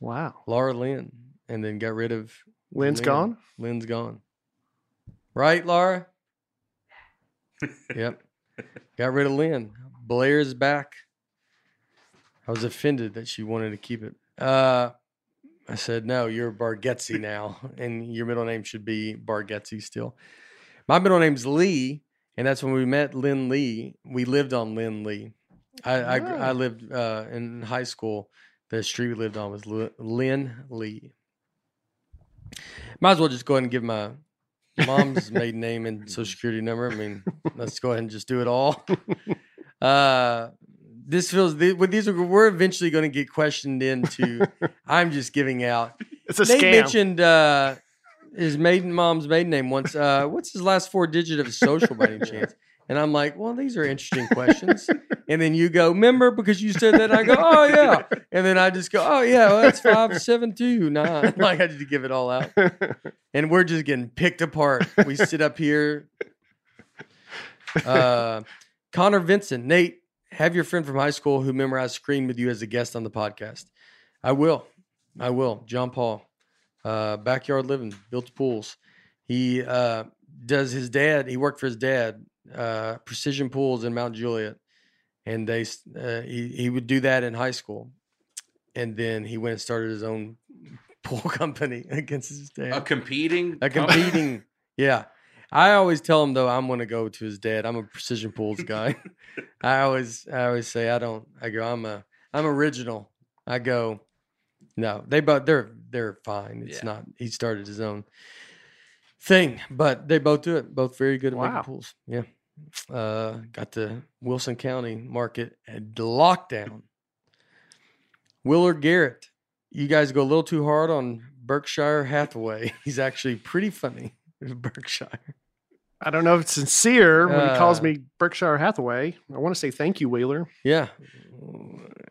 Wow, Laura Lynn, and then got rid of Lynn's Lynn. gone. Lynn's gone. Right, Laura? yep. Got rid of Lynn. Blair's back. I was offended that she wanted to keep it. Uh, I said, no, you're Bargatze now, and your middle name should be Bargatze still. My middle name's Lee, and that's when we met Lynn Lee. We lived on Lynn Lee. I, I, I lived uh, in high school. The street we lived on was Lynn Lee. Might as well just go ahead and give my mom's maiden name and social security number. I mean, let's go ahead and just do it all. Uh, this feels with these are we're eventually going to get questioned into. I'm just giving out. It's a Nate scam. mentioned uh, his maiden mom's maiden name once. Uh, what's his last four digit of his social by any chance? And I'm like, well, these are interesting questions. And then you go, remember because you said that. I go, oh yeah. And then I just go, oh yeah, well, that's five seven two nine. Like I just give it all out, and we're just getting picked apart. We sit up here. Uh, Connor Vincent, Nate, have your friend from high school who memorized screen with you as a guest on the podcast. I will. I will. John Paul, uh, backyard living, built pools. He uh, does his dad. He worked for his dad, uh, Precision Pools in Mount Juliet, and they uh, he he would do that in high school, and then he went and started his own pool company against his dad. A competing, A competing, yeah. I always tell him though I'm going to go to his dad. I'm a precision pools guy. I always I always say I don't. I go I'm a I'm original. I go no. They both they're they're fine. It's Yeah. not. He started his own thing, but they both do it. Both very good at Wow. making pools. Yeah. Uh, got the Wilson County market at lockdown. Willard Garrett, you guys go a little too hard on Berkshire Hathaway. He's actually pretty funny. Berkshire. I don't know if it's sincere when he calls Uh, me Berkshire Hathaway. I want to say thank you, Wheeler. Yeah.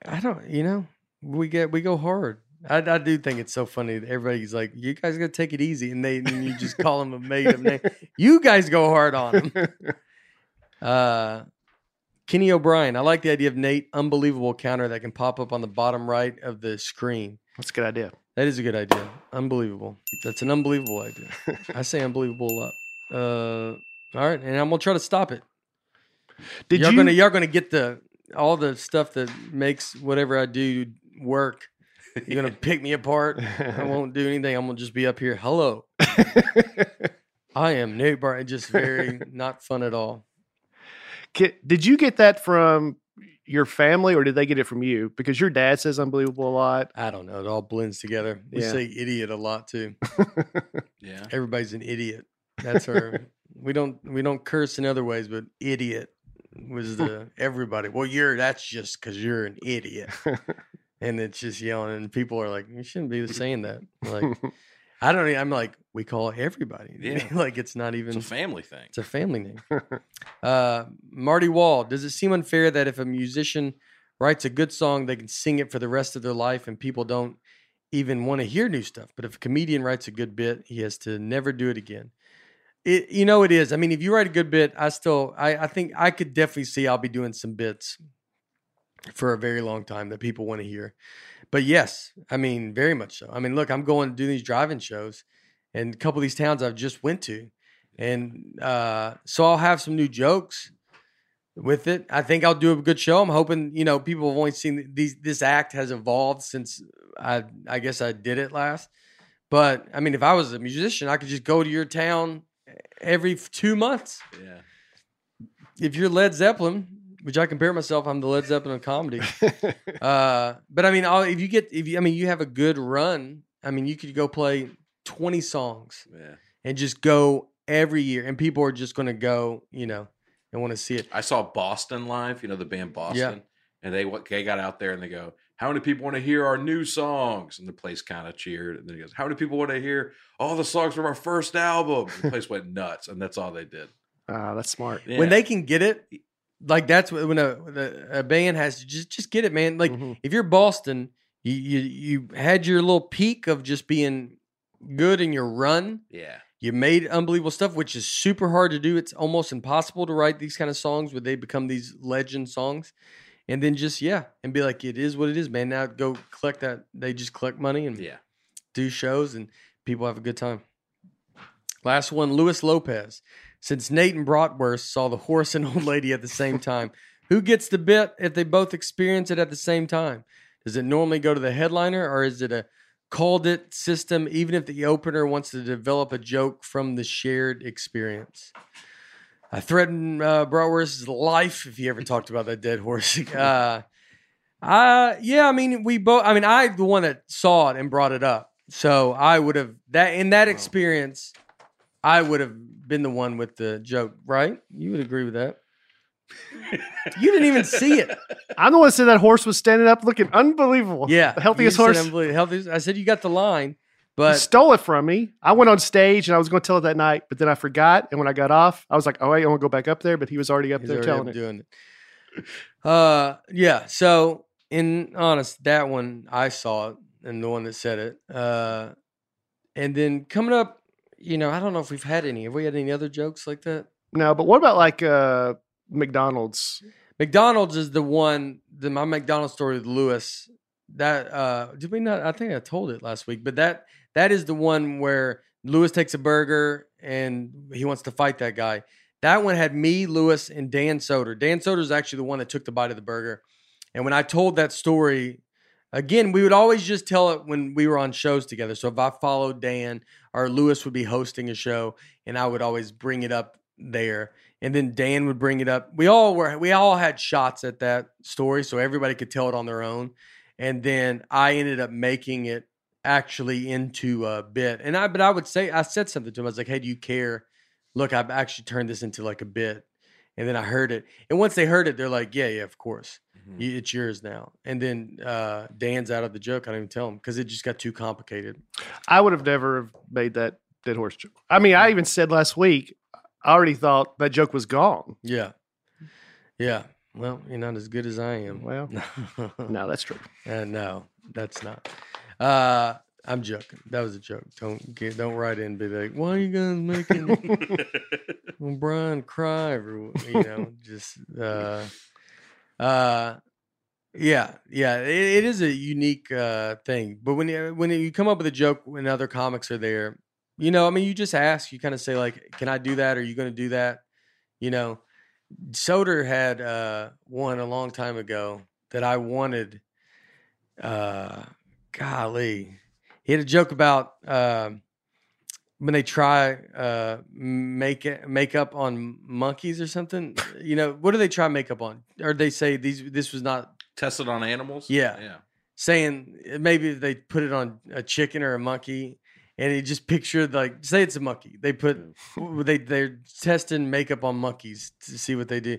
I don't, you know, we get, we go hard. I, I do think it's so funny that everybody's like, you guys got to take it easy. And they, and you just call him a made up name. You guys go hard on him. Uh, Kenny O'Brien. I like the idea of Nate, unbelievable counter that can pop up on the bottom right of the screen. That's a good idea. That is a good idea. Unbelievable. That's an unbelievable idea. I say unbelievable a lot. Uh, all right, and I'm gonna try to stop it. Did you're you? gonna you're gonna get the all the stuff that makes whatever I do work. You're gonna pick me apart. I won't do anything. I'm gonna just be up here. Hello, I am Nate Barton. Just very not fun at all. Ki- did you get that from your family or did they get it from you? Because your dad says unbelievable a lot. I don't know. It all blends together. We Yeah. say idiot a lot too. Yeah. Everybody's an idiot. That's our. we don't we don't curse in other ways, but idiot was the everybody. Well, you're that's just because you're an idiot, and it's just yelling, and people are like, you shouldn't be saying that. Like, I don't. I'm like, we call everybody. Yeah. like it's not It's even. a family thing. It's a family name. Uh, Marty Wall. Does it seem unfair that if a musician writes a good song, they can sing it for the rest of their life, and people don't even want to hear new stuff? But if a comedian writes a good bit, he has to never do it again. It, you know, it is. I mean, if you write a good bit, I still, I, I think I could definitely see I'll be doing some bits for a very long time that people want to hear. But yes, I mean, very much so. I mean, look, I'm going to do these driving shows, and a couple of these towns I've just went to, and uh, so I'll have some new jokes with it. I think I'll do a good show. I'm hoping you know people have only seen these. This act has evolved since I I guess I did it last. But I mean, if I was a musician, I could just go to your town every two months. Yeah. If you're Led Zeppelin, which I compare myself, I'm the Led Zeppelin of comedy. Uh, but I mean, I'll, if you get, if you, I mean, you have a good run. I mean, you could go play 20 songs Yeah. and just go every year, and people are just going to go, you know, and want to see it. I saw Boston live, you know, the band Boston. And they what they got out there and they go, How many people want to hear our new songs? And the place kind of cheered. And then he goes, How many people want to hear all the songs from our first album? And the place went nuts, and that's all they did. Ah, that's smart. Yeah. When they can get it, like that's what- when a, a, band has to just just get it, man. Like Mhm. if you're Boston, you, you you had your little peak of just being good in your run. Yeah. You made unbelievable stuff, which is super hard to do. It's almost impossible to write these kind of songs where they become these legend songs. And then just yeah, and be like, it is what it is, man. Now go collect that. They just collect money and Yeah. do shows, and people have a good time. Last one, Luis Lopez. Since Nate and Bratwurst saw the horse and old lady at the same time, who gets the bit if they both experience it at the same time? Does it normally go to the headliner, or is it a called it system, even if the opener wants to develop a joke from the shared experience? I threatened uh, Bratwurst's life if he ever talked about that dead horse. Uh, uh, yeah, I mean, we both. I mean, I the one that saw it and brought it up, so I would have that in that experience. I would have been the one with the joke, right? You would agree with that. You didn't even see it. I'm the one that said that horse was standing up looking unbelievable. Yeah, The healthiest horse. healthiest. I said you got the line, He but stole it from me. I went on stage and I was going to tell it that night, but then I forgot. And when I got off, I was like, "Oh I want to go back up there." But he was already up he's there already telling up it. doing it. Uh, yeah. So in honest, that one I saw it, and the one that said it. Uh, and then coming up, you know, I don't know if we've had any. Have we had any other jokes like that? No, but what about like uh, McDonald's? McDonald's is the one. The my McDonald's story with Lewis. That uh, did we not? I think I told it last week, but that that is the one where Lewis takes a burger and he wants to fight that guy. That one had me, Lewis, and Dan Soder. Dan Soder is actually the one that took the bite of the burger. And when I told that story, again, we would always just tell it when we were on shows together. So if I followed Dan or Lewis would be hosting a show, and I would always bring it up there, and then Dan would bring it up. We all were we all had shots at that story, so everybody could tell it on their own. And then I ended up making it actually into a bit. And I but I would say I said something to him. I was like, "Hey, do you care? Look, I've actually turned this into like a bit." And then I heard it, and once they heard it, they're like, "Yeah, yeah, of course, Mhm. It's yours now." And then uh, Dan's out of the joke. I don't even tell him because it just got too complicated. I would have never have made that dead horse joke. I mean, I even said last week, I already thought that joke was gone. Yeah, yeah. Well, you're not as good as I am. Well, no, that's true. Uh, no, that's not. Uh, I'm joking. That was a joke. Don't get, don't write in and be like, "Why are you guys making Brian cry?" Or you know, just uh, uh, yeah, yeah. It, it is a unique uh thing. But when you, when you come up with a joke when other comics are there, you know, I mean, you just ask. You kind of say like, "Can I do that? Are you going to do that?" You know, Soder had uh one a long time ago that I wanted. Uh, golly, he had a joke about um when they try uh make it makeup on monkeys or something. You know, what do they try makeup on? Or they say these this was not Tested on animals? Yeah. Yeah. saying maybe they put it on a chicken or a monkey and he just pictured like say it's a monkey they put they they're testing makeup on monkeys to see what they do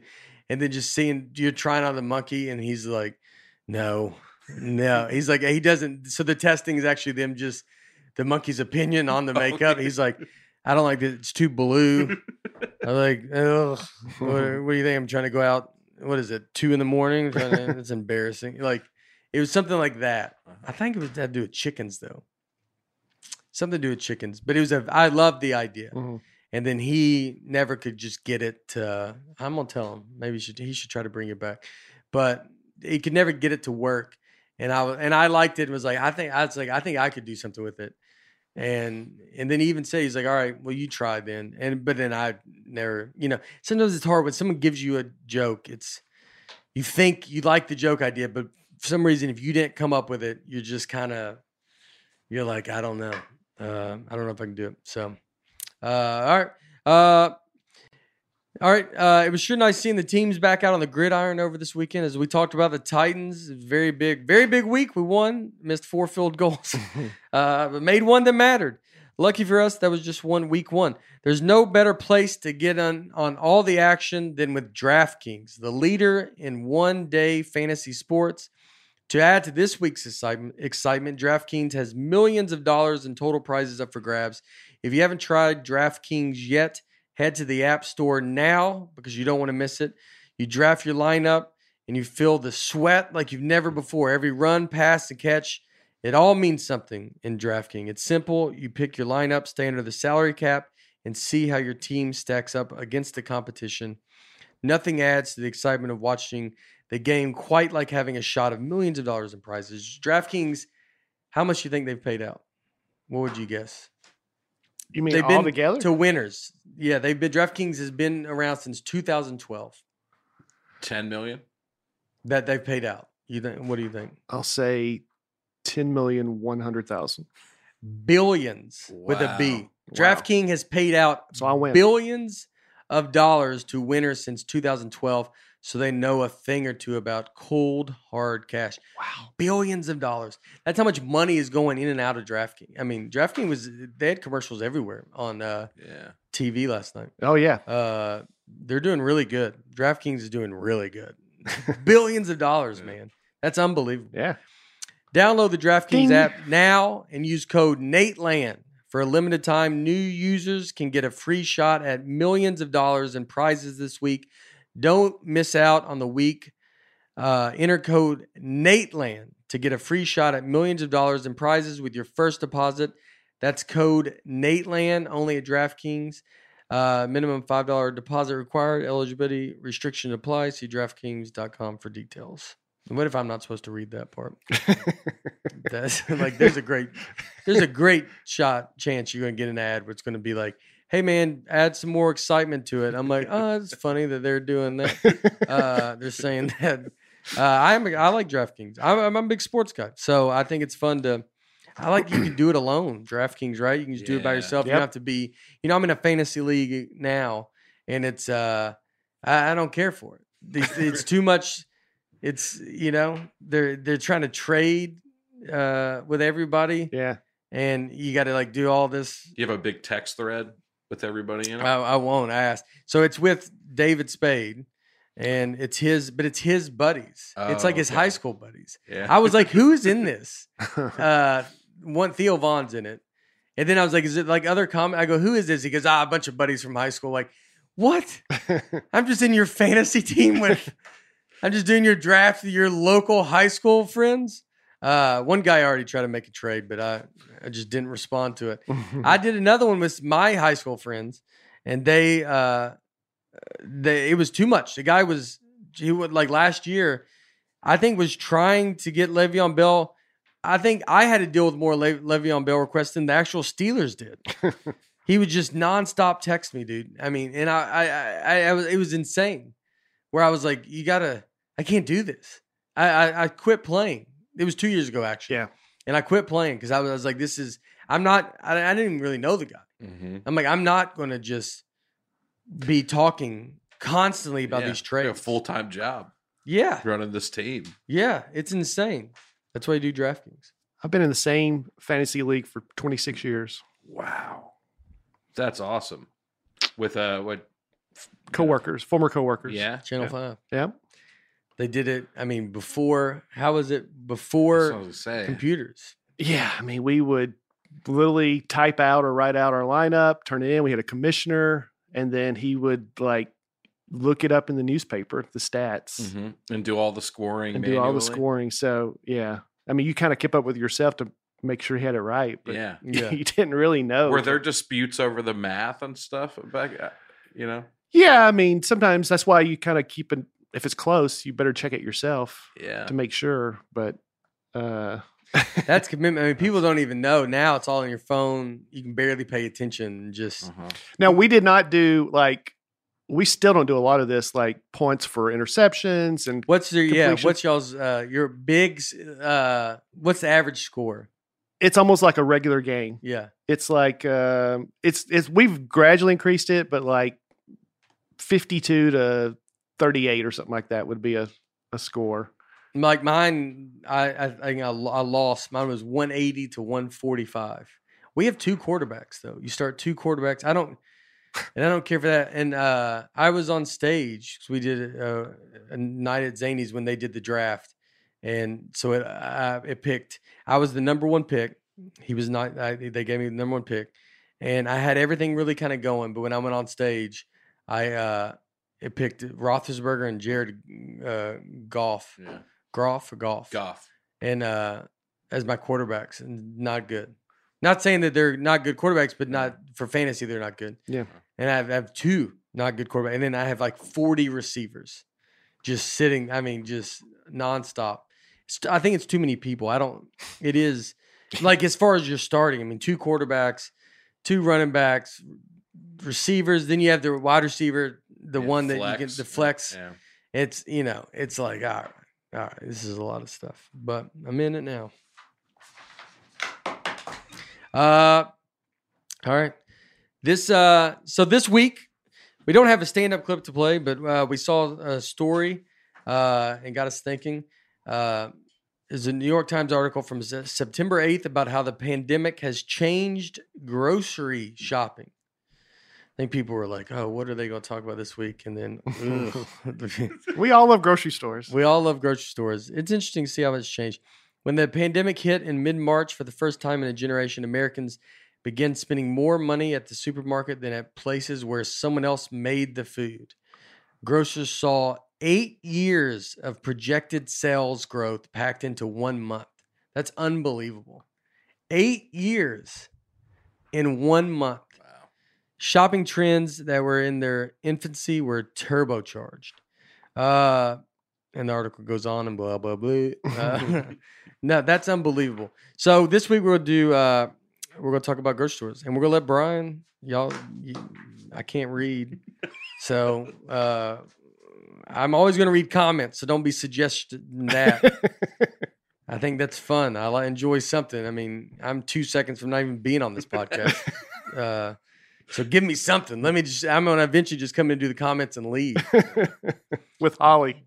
and then just seeing you're trying on the monkey and he's like no no he's like he doesn't so the testing is actually them just the monkey's opinion on the makeup. He's like i don't like it. It's too blue. I'm like Ugh, what, what do you think? I'm trying to go out what is it two in the morning? To- it's embarrassing. Like it was something like that. I think it was had to do with chickens though. Something to do with chickens, but it was a. I loved the idea, Mhm. and then he never could just get it. To, I'm gonna tell him. Maybe he should he should try to bring it back, but he could never get it to work. And I was- and I liked it and was like I think I was like I think I could do something with it, and and then he even said he's like all right well you try then and but then I never you know sometimes it's hard when someone gives you a joke it's you think you like the joke idea but for some reason, if you didn't come up with it, you're just kind of, you're like, I don't know. Uh, I don't know if I can do it. So, uh, all right. Uh, all right. Uh, it was sure nice seeing the teams back out on the gridiron over this weekend. As we talked about the Titans, very big, very big week. We won, missed four field goals, uh, but made one that mattered. Lucky for us, that was just one week one. There's no better place to get on, on all the action than with DraftKings, the leader in one day fantasy sports. To add to this week's excitement, excitement, DraftKings has millions of dollars in total prizes up for grabs. If you haven't tried DraftKings yet, head to the App Store now because you don't want to miss it. You draft your lineup and you feel the sweat like you've never before. Every run, pass, and catch, it all means something in DraftKings. It's simple. You pick your lineup, stay under the salary cap, and see how your team stacks up against the competition. Nothing adds to the excitement of watching the game quite like having a shot of millions of dollars in prizes. DraftKings, how much do you think they've paid out? What would you guess? You mean they've all been together? to winners. Yeah, they've been DraftKings has been around since 2012 10 million? that they've paid out. You think what do you think? I'll say ten million one hundred thousand. Billions with a B. Wow. Wow. Has paid out So I win. billions of dollars to winners since 2012, so they know a thing or two about cold hard cash. Wow. Billions of dollars. That's how much money is going in and out of DraftKings. I mean, DraftKings was they had commercials everywhere on uh, Yeah. TV last night. Oh yeah. Uh, they're doing really good. DraftKings is doing really good. Billions of dollars, Yeah. man. That's unbelievable. Yeah. Download the DraftKings Ding. app now and use code NATELAND. For a limited time, new users can get a free shot at millions of dollars in prizes this week. Don't miss out on the week. Uh, enter code NATELAND to get a free shot at millions of dollars in prizes with your first deposit. That's code NATELAND only at DraftKings. Uh, minimum $5 deposit required. Eligibility restriction apply. See DraftKings.com for details. And what if I'm not supposed to read that part? That's like there's a great there's a great shot chance you're gonna get an ad where it's gonna be like, hey man, add some more excitement to it. I'm like, oh, it's funny that they're doing that. Uh, they're saying that. Uh, I'm I like DraftKings. I'm, I'm a big sports guy, so I think it's fun to. I like you can do it alone. DraftKings, right? You can just do it by Yeah. yourself. You don't have to be. You know, I'm in a fantasy league now, and it's uh, I, I don't care for it. It's, it's too much. It's you know they're they're trying to trade uh with everybody Yeah. and you got to like do all this You have a big text thread. With everybody in it? I, I won't ask. So it's with David Spade, and it's his, but it's his buddies. it's Oh, like his okay. high school buddies. yeah. I was like, who's in this? Uh, one Theo Von's in it, and then I was like, is it like other comment? I go, who is this? He goes, ah, a bunch of buddies from high school. Like, what? I'm just in your fantasy team with. I'm just doing your draft, your local high school friends. Uh, one guy already tried to make a trade, but I, I just didn't respond to it. I did another one with my high school friends, and they, uh, they, it was too much. The guy was, he would like last year, I think was trying to get Le'Veon Bell. I think I had to deal with more Le- Le'Veon Bell requests than the actual Steelers did. he would just nonstop text me, dude. I mean, and I, I, I, I was, it was insane. Where I was like, you gotta, I can't do this. I, I, I quit playing. It was two years ago, actually. Yeah. And I quit playing because I was, I was like, this is, I'm not, I, I didn't even really know the guy. Mhm. I'm like, I'm not going to just be talking constantly about Yeah, these like trades. A full time job yeah. running this team. Yeah. It's insane. That's why I do DraftKings. I've been in the same fantasy league for 26 years. Wow, that's awesome. With uh, what? Coworkers, former coworkers. Yeah, Channel Yeah. 5. Yeah. They did it, I mean, before, how was it? that's what I Before was computers. Yeah. I mean, we would literally type out or write out our lineup, turn it in. We had a commissioner, and then he would like look it up in the newspaper, the stats, Mhm. And do all the scoring and do all the scoring. So, yeah. I mean, you kind of keep up with yourself to make sure he had it right, but Yeah. Yeah. you didn't really know. Were there disputes over the math and stuff back? uh, You know, Yeah. I mean, sometimes that's why you kind of keep it. If it's close, you better check it yourself yeah. to make sure. But, uh, That's commitment. I mean, people don't even know. Now it's all on your phone. You can barely pay attention just, Uh-huh. Now we did not do like we still don't do a lot of this like points for interceptions and what's your, yeah, what's y'all's, uh, your bigs, uh, what's the average score? it's almost like a regular game. Yeah. It's like um it's it's we've gradually increased it, but like 52 to 38 or something like that would be a, a score. Like mine, I, I think I, I lost. Mine was 180 to 145. We have two quarterbacks though. You start two quarterbacks. I don't, and I don't care for that. And uh, I was on stage 'cause we did uh, a night at Zanies when they did the draft, and so it uh, it picked. I was the number one pick. He was not. I, they gave me the number one pick, and I had everything really kind of going. But when I went on stage, I uh, it picked Roethlisberger and Jared uh, Goff. Yeah. Groff or golf, Goff. and uh, as my quarterbacks, and not good. Not saying that they're not good quarterbacks, but not for fantasy they're not good. Yeah. and I have, I have two not good quarterbacks, and then I have like forty receivers, just sitting. I mean, just nonstop. It's, I think it's too many people. I don't. It is like as far as you're starting. I mean, two quarterbacks, two running backs, receivers. Then you have the wide receiver, the one that you can the flex Yeah. it's you know it's like all right, all right this is a lot of stuff but i'm in it now uh all right this uh so this week we don't have a stand-up clip to play but uh we saw a story uh and got us thinking uh is a New York Times article from September 8th about how the pandemic has changed grocery shopping. I think people were like, "Oh, what are they going to talk about this week?" And then. We all love grocery stores. We all love grocery stores. It's interesting to see how it's changed. When the pandemic hit in mid March, for the first time in a generation, Americans began spending more money at the supermarket than at places where someone else made the food. Grocers saw eight years of projected sales growth packed into one month. That's unbelievable. Eight years in one month. Shopping trends that were in their infancy were turbocharged. Uh, and the article goes on and blah blah blah. Uh, no, that's unbelievable. So this week we'll do. Uh, we're gonna talk about grocery stores, and we're gonna let Brian. Y'all, you, I can't read, so uh, I'm always gonna read comments. So don't be suggesting that. I think that's fun. I like enjoy something. I mean, I'm two seconds from not even being on this podcast. uh, so give me something. Let me just. I'm gonna eventually just come in and do the comments and leave. With Holly.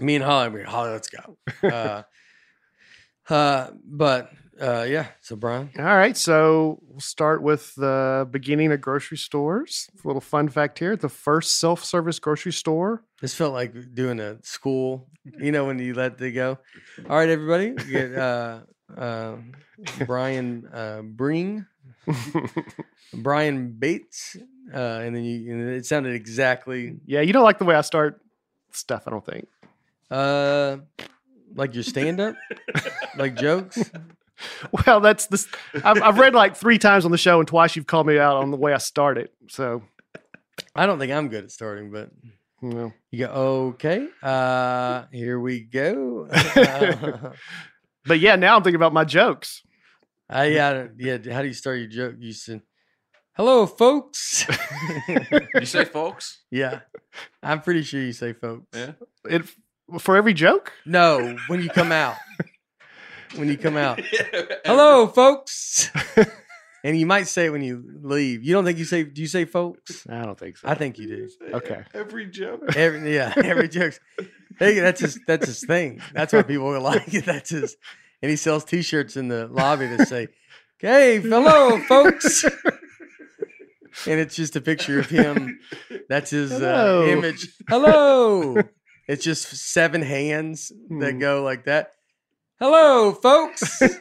Me and Holly, we're Holly, let's go. Uh, uh, but Uh, yeah. So Brian, All right, so we'll start with the beginning of grocery stores. A little fun fact here: the first self-service grocery store. this felt like doing a school. You know when you let they go. All right, everybody, get uh, uh, Brian uh, Bring, Brian Bates, uh, and then you. And it sounded exactly yeah, you don't like the way I start stuff. I don't think. uh, like your stand up, like jokes. Well, that's this. I've, I've read like three times on the show, and twice you've called me out on the way I start it. So, I don't think I'm good at starting, but you know. you go okay. Uh, here we go. But yeah, now I'm thinking about my jokes. I yeah yeah. How do you start your joke? You said, "Hello, folks." you say, folks? yeah, I'm pretty sure you say folks. Yeah. It for every joke. No, when you come out. when you come out. Hello, folks. and you might say it when you leave. You don't think you say? Do you say folks? I don't think so. I think you do. Okay. Every joke. Every yeah, every joke. Hey, that's his that's his thing. That's why people will like it. That's his. And he sells T-shirts in the lobby that say, "Hey, hello, folks." and it's just a picture of him. That's his uh, image. Hello. It's just seven hands that Hmm. go like that. Hello, folks. and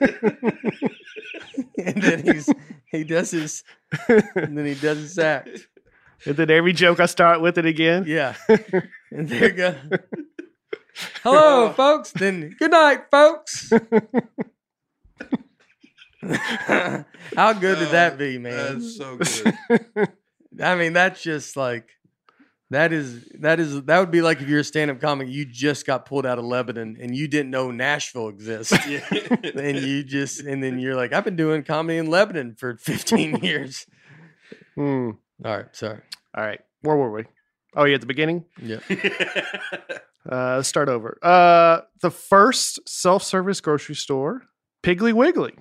then he's he does his and then he does his act. And then every joke I start with it again. Yeah. And there you go. Hello, folks. Then good night, folks. How good did that be, man? That's so good. I mean, that's just like that is that is that would be like if you're a stand-up comic, you just got pulled out of Lebanon and you didn't know Nashville exists. and you just and then you're like, I've been doing comedy in Lebanon for 15 years. Hmm. All right, sorry. All right. Where were we? Oh, yeah, at the beginning. Yeah. Uh, let's start over. Uh, the first self-service grocery store, Piggly Wiggly,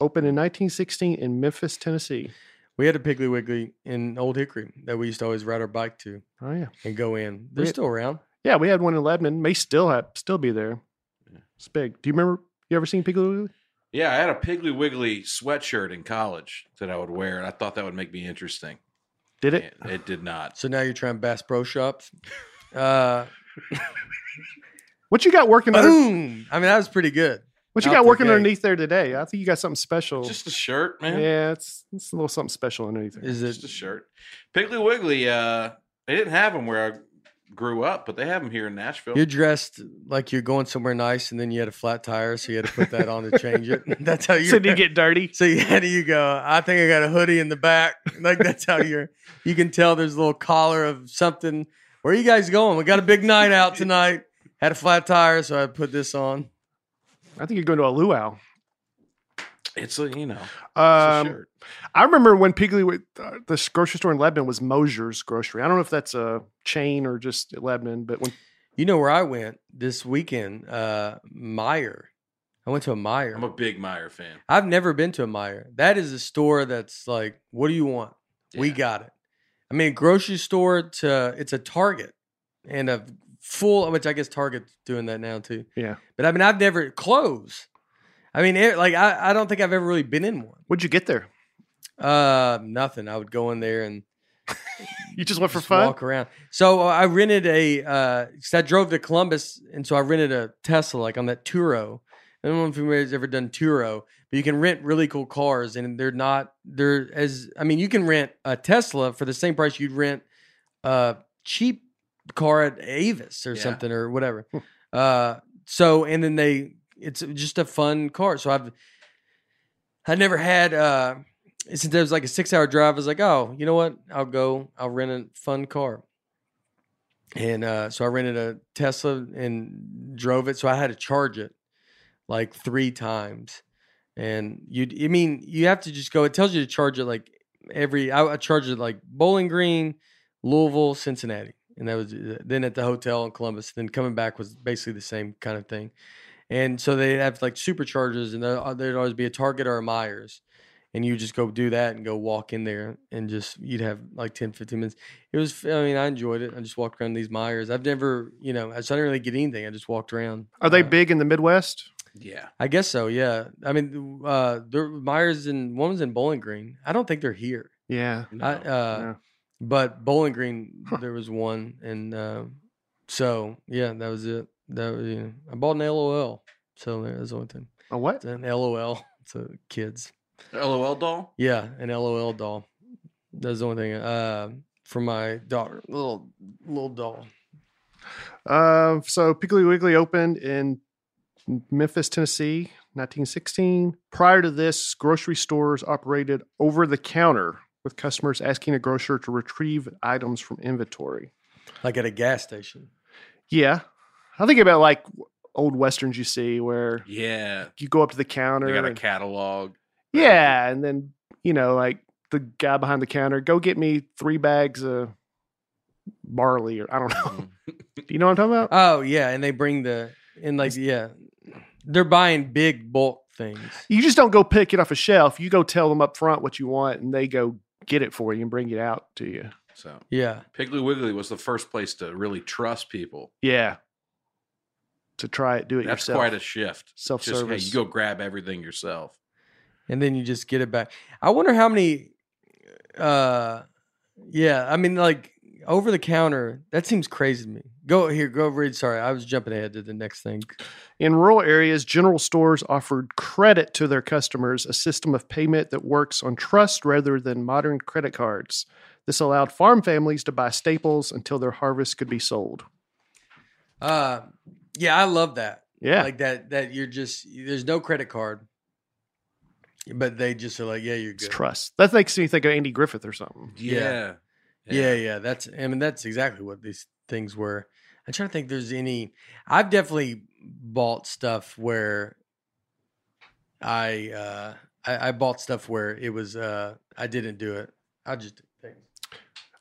opened in 1916 in Memphis, Tennessee. We had a Piggly Wiggly in Old Hickory that we used to always ride our bike to Oh yeah, and go in. They're We- still around. yeah. We had one in Lebanon. May still have still be there. It's big. Do you remember? You ever seen Piggly Wiggly? yeah, I had a Piggly Wiggly sweatshirt in college that I would wear, and I thought that would make me interesting. Did It, it? it did not. So now you're trying Bass Pro Shops. Uh, What you got working? Under, boom! I mean, that was pretty good. what you out got working gate. underneath there today? I think you got something special. Just a shirt, man. yeah, it's it's a little something special underneath there. Is it? Just a shirt. Piggly Wiggly, uh, they didn't have them where I grew up, but they have them here in Nashville. You're dressed like you're going somewhere nice, and then you had a flat tire, so you had to put that on to change it. That's how you. So did you get dirty? So you how do you go? I think I got a hoodie in the back. Like that's how you're. You can tell there's a little collar of something. Where are you guys going? We got a big night out tonight. Had a flat tire, so I put this on. I think you're going to a luau. It's a you know, it's a Um, shirt. I remember when Piggly, Wi- uh, the grocery store in Lebanon was Mosier's Grocery. I don't know if that's a chain or just Lebanon, but when You know where I went this weekend? Uh, Meijer. I went to a Meijer. I'm a big Meijer fan. I've never been to a Meijer. That is a store that's like, what do you want? We got it. I mean, grocery store to it's a Target and a full, which I guess Target's doing that now too. Yeah. But I mean, I've never closed. I mean, it, like I, I don't think I've ever really been in one. what'd you get there? Uh, nothing. I would go in there and You just went for just fun. walk around. So uh, I rented a. Uh, 'cause I drove to Columbus, and so I rented a Tesla, like on that Turo. I don't know if anybody's ever done Turo, you can rent really cool cars, and they're not. They're as. I mean, you can rent a Tesla for the same price you'd rent a cheap car at Avis or Yeah. something or whatever. uh, so and then they, it's just a fun car. So I've. I never had. uh since it was like a six hour drive, I was like, oh, you know what? I'll go, I'll rent a fun car. And uh, so I rented a Tesla and drove it. So I had to charge it like three times. And you, I mean, you have to just go. It tells you to charge it like every. I, I charged it like Bowling Green, Louisville, Cincinnati, and that was uh, then at the hotel in Columbus. Then coming back was basically the same kind of thing. And so they have like superchargers, and uh, there'd always be a Target or a Meijers and you just go do that and go walk in there and just you'd have like 10 15 minutes it was i mean i enjoyed it i just walked around these Meijers i've never you know i didn't really get anything i just walked around Are they Uh, big in the Midwest? Yeah. I guess so. Yeah. I mean, uh, there Meijers and one was in Bowling Green. I don't think they're here. Yeah. No. I, uh, Yeah. But Bowling Green, Huh. there was one, and uh, so yeah, that was it. That was, you know, I bought an LOL, so that's the only thing. A what? An LOL to kids. LOL doll. Yeah, an LOL doll. That's the only thing. Uh, for my daughter, little little doll. Uh, so Piggly Wiggly opened in Memphis, Tennessee, 1916. Prior to this, grocery stores operated over the counter with customers asking a grocer to retrieve items from inventory. like at a gas station. Yeah. I think about like old westerns you see where Yeah. you go up to the counter. They got a and- catalog. yeah. And then, you know, like the guy behind the counter, go get me three bags of barley or I don't know. Do mm. you know what I'm talking about? Oh yeah, and they bring the and like yeah, they're buying big bulk things. You just don't go pick it off a shelf. You go tell them up front what you want, and they go get it for you and bring it out to you. So Yeah, Piggly Wiggly was the first place to really trust people. Yeah. To try it, do it That's yourself. quite a shift. self Just hey, service. you go grab everything yourself. and then you just get it back. I wonder how many. Uh, yeah, I mean like over the counter. That seems crazy to me. Go here, go read. Sorry, I was jumping ahead to the next thing. In rural areas, general stores offered credit to their customers, a system of payment that works on trust rather than modern credit cards. This allowed farm families to buy staples until their harvest could be sold. Uh, yeah, I love that. Yeah. like that. That you're just there's no credit card, but they just are like, yeah, you're it's good. trust. That makes me think of Andy Griffith or something. Yeah. Yeah, yeah, that's I mean that's exactly what these things were. I'm trying to think. There's any? I've definitely bought stuff where I uh I, I bought stuff where it was uh I didn't do it. I just things.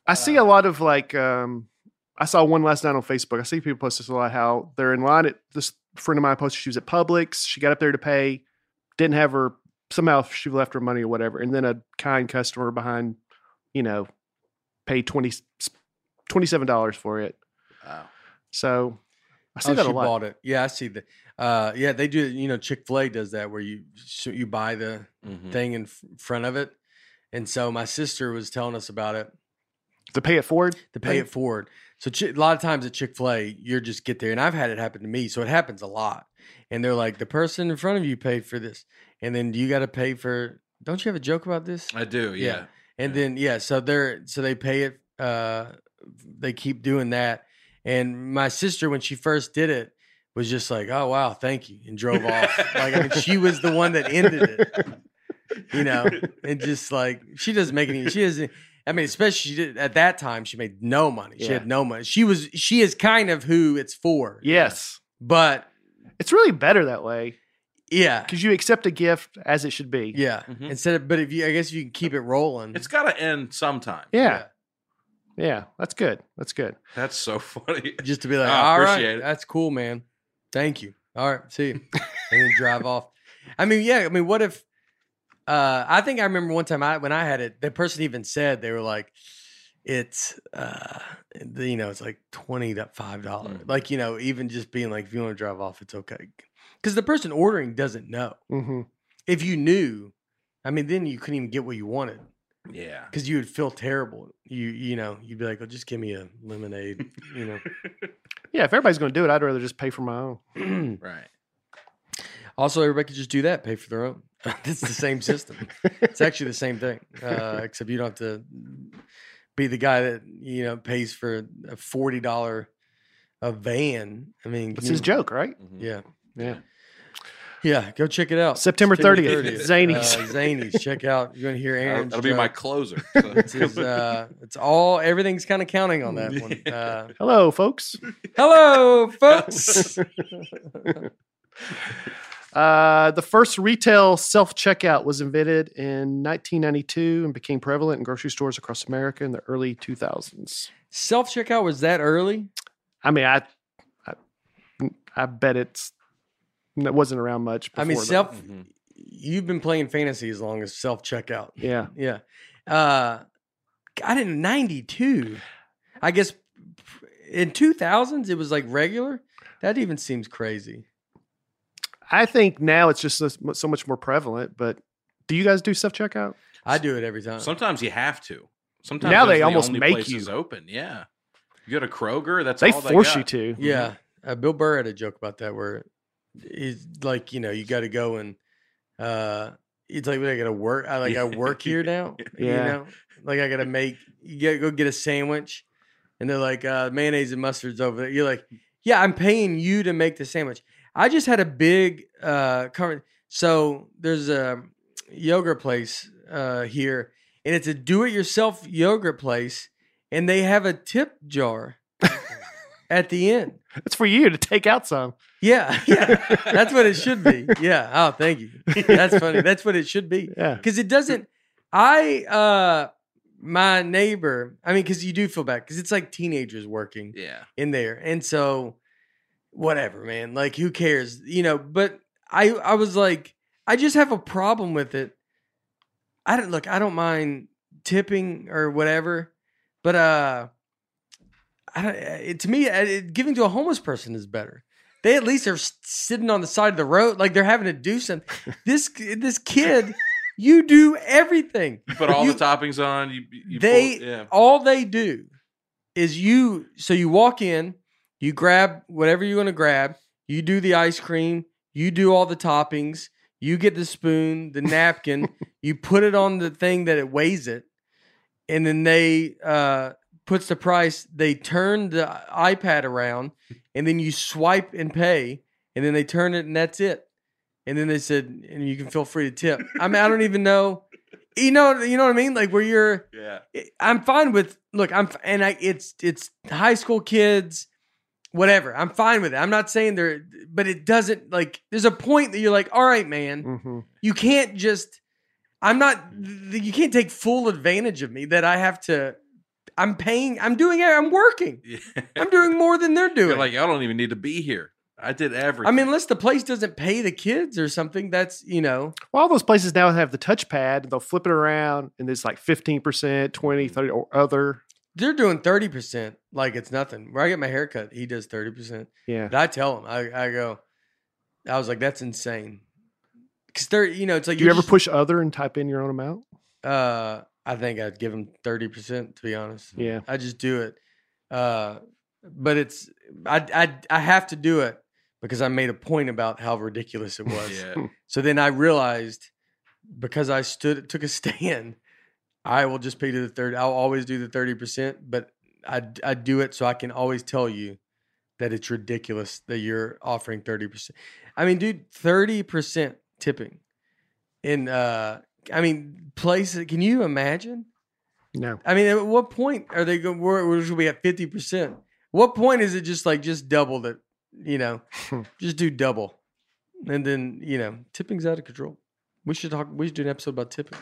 I see a lot of like um I saw one last night on Facebook. I see people post this a lot how they're in line at this friend of mine posted she was at Publix. She got up there to pay, didn't have her somehow she left her money or whatever. And then a kind customer behind, you know, paid 20 $27 for it. Wow. So I see oh, that she a lot. bought it. Yeah, I see that. Uh, yeah, they do. You know, Chick Fil A does that where you so you buy the Mhm. thing in front of it, and so my sister was telling us about it. To pay it forward? to pay it forward. So Chi- a lot of times at Chick Fil A, you're just get there, and I've had it happen to me, so it happens a lot. And they're like, the person in front of you paid for this, and then you got to pay for. Don't you have a joke about this? I do. Yeah. Yeah. And Yeah. then yeah, so they're so they pay it. Uh, they keep doing that. And my sister, when she first did it, was just like, "Oh wow, thank you," and drove off. like I mean, she was the one that ended it you know, and just like she doesn't make any. She doesn't. I mean, especially she did, at that time, she made no money. She had no money. She was. She is kind of who it's for. Yes. But It's really better that way yeah, because you accept a gift as it should be. yeah. Mhm. Instead of, but if you, I guess you can keep it rolling. It's got to end sometime. Yeah. Yeah. Yeah, that's good. That's good. That's so funny. just to be like, I all right, appreciate it." that's cool, man. Thank you. All right, see you, and then drive off. I mean, yeah. I mean, what if? Uh, I think I remember one time I when I had it, the person even said they were like, "It's uh, you know, it's like twenty to five dollars." Mm. Like you know, even just being like, if you want to drive off, it's okay, because the person ordering doesn't know. hmm If you knew, I mean, then you couldn't even get what you wanted Yeah. because you would feel terrible. You you know, you'd be like, "Oh, just give me a lemonade," you know. Yeah. If everybody's going to do it, I'd rather just pay for my own. Right. Also, everybody could just do that, pay for their own. it's the same system. it's actually the same thing, uh, except you don't have to be the guy that you know pays for a forty dollar a van. I mean, it's his you- joke, right? Mhm. Yeah, Yeah. Yeah. Go check it out. September 30th, 30th, Zanies. Uh, Zanies. Check out. You're gonna hear That'll, that'll be my joke. closer. It's, his, uh, it's all everything's kind of counting on that one. Uh, Hello, folks. hello, folks. Uh, the first retail self checkout was invented in 1992 and became prevalent in grocery stores across America in the early 2000s. Self checkout was that early? I mean, I, I, I bet it's it wasn't around much. I mean, before self. Mhm. You've been playing fantasy as long as self checkout. Yeah, Yeah. Uh got it in 92. I guess in 2000s it was like regular. That even seems crazy. I think now it's just so, so much more prevalent. But do you guys do self checkout? I do it every time. Sometimes you have to. Sometimes Now they the almost only make places you. open. Yeah, you go to Kroger. That's They all force they you to. Yeah, uh, Bill Burr had a joke about that where he's like, you know, you got to go and uh, it's like I got to work. I like I work here now. You Yeah. know, like I got to make. You got to go get a sandwich, and they're like uh, mayonnaise and mustard's over there. You're like, yeah, I'm paying you to make the sandwich. I just had a big uh, current. So there's a yogurt place uh, here, and it's a do-it-yourself yogurt place, and they have a tip jar at the end. It's for you to take out some. Yeah, yeah. That's what it should be. Yeah. Oh, thank you. That's funny. That's what it should be. Yeah. Because it doesn't. I uh my neighbor. I mean, because you do feel bad because it's like teenagers working Yeah, in there, and so whatever, man. Like, who cares? You know. But I I was like, I just have a problem with it. I don't look. I don't mind tipping or whatever, but uh, I don't. It, to me, uh, it, giving to a homeless person is better. They at least are sitting on the side of the road, like they're having to do something. This this kid, you do everything. you put all You- the toppings on. You, you They pull, yeah. all they do is you. So you walk in, you grab whatever you want to grab. You do the ice cream. You do all the toppings. You get the spoon, the napkin. you put it on the thing that it weighs it, and then they uh, puts the price. They turn the iPad around, and then you swipe and pay, and then they turn it, and that's it. And then they said, and you can feel free to tip. I mean, I don't even know. You know, you know what I mean? Like where you're. Yeah, I'm fine with look. I'm and I it's it's high school kids, whatever. I'm fine with it. I'm not saying they're, but it doesn't like. There's a point that you're like, all right, man, hmm you can't just. I'm not. You can't take full advantage of me that I have to. I'm paying. I'm doing. it. I'm working. yeah. I'm doing more than they're doing. You're like, I don't even need to be here. I did everything. I mean, unless the place doesn't pay the kids or something, that's you know. Well, all those places now have the touchpad. They'll flip it around, and it's like fifteen percent, 20, 30, or other. They're doing thirty percent like it's nothing. Where I get my haircut, he does thirty percent. Yeah. And I tell him, I, I go, I was like, that's insane. Cause they're, you know, it's like Do you ever just- push other and type in your own amount? Uh, I think I'd give him thirty percent to be honest. Yeah. I just do it. Uh, but it's I I I have to do it because I made a point about how ridiculous it was. yeah. So then I realized because I stood took a stand, I will just pay to the third. I'll always do the thirty percent, but I I do it so I can always tell you that it's ridiculous that you're offering thirty percent. I mean, dude, thirty percent tipping in uh, I mean, places. Can you imagine? No. I mean, at what point are they going? Where, where should we at fifty percent? What point is it just like just double it? You know, hmm. just do double, and then you know, tipping's out of control. We should talk. We should do an episode about tipping.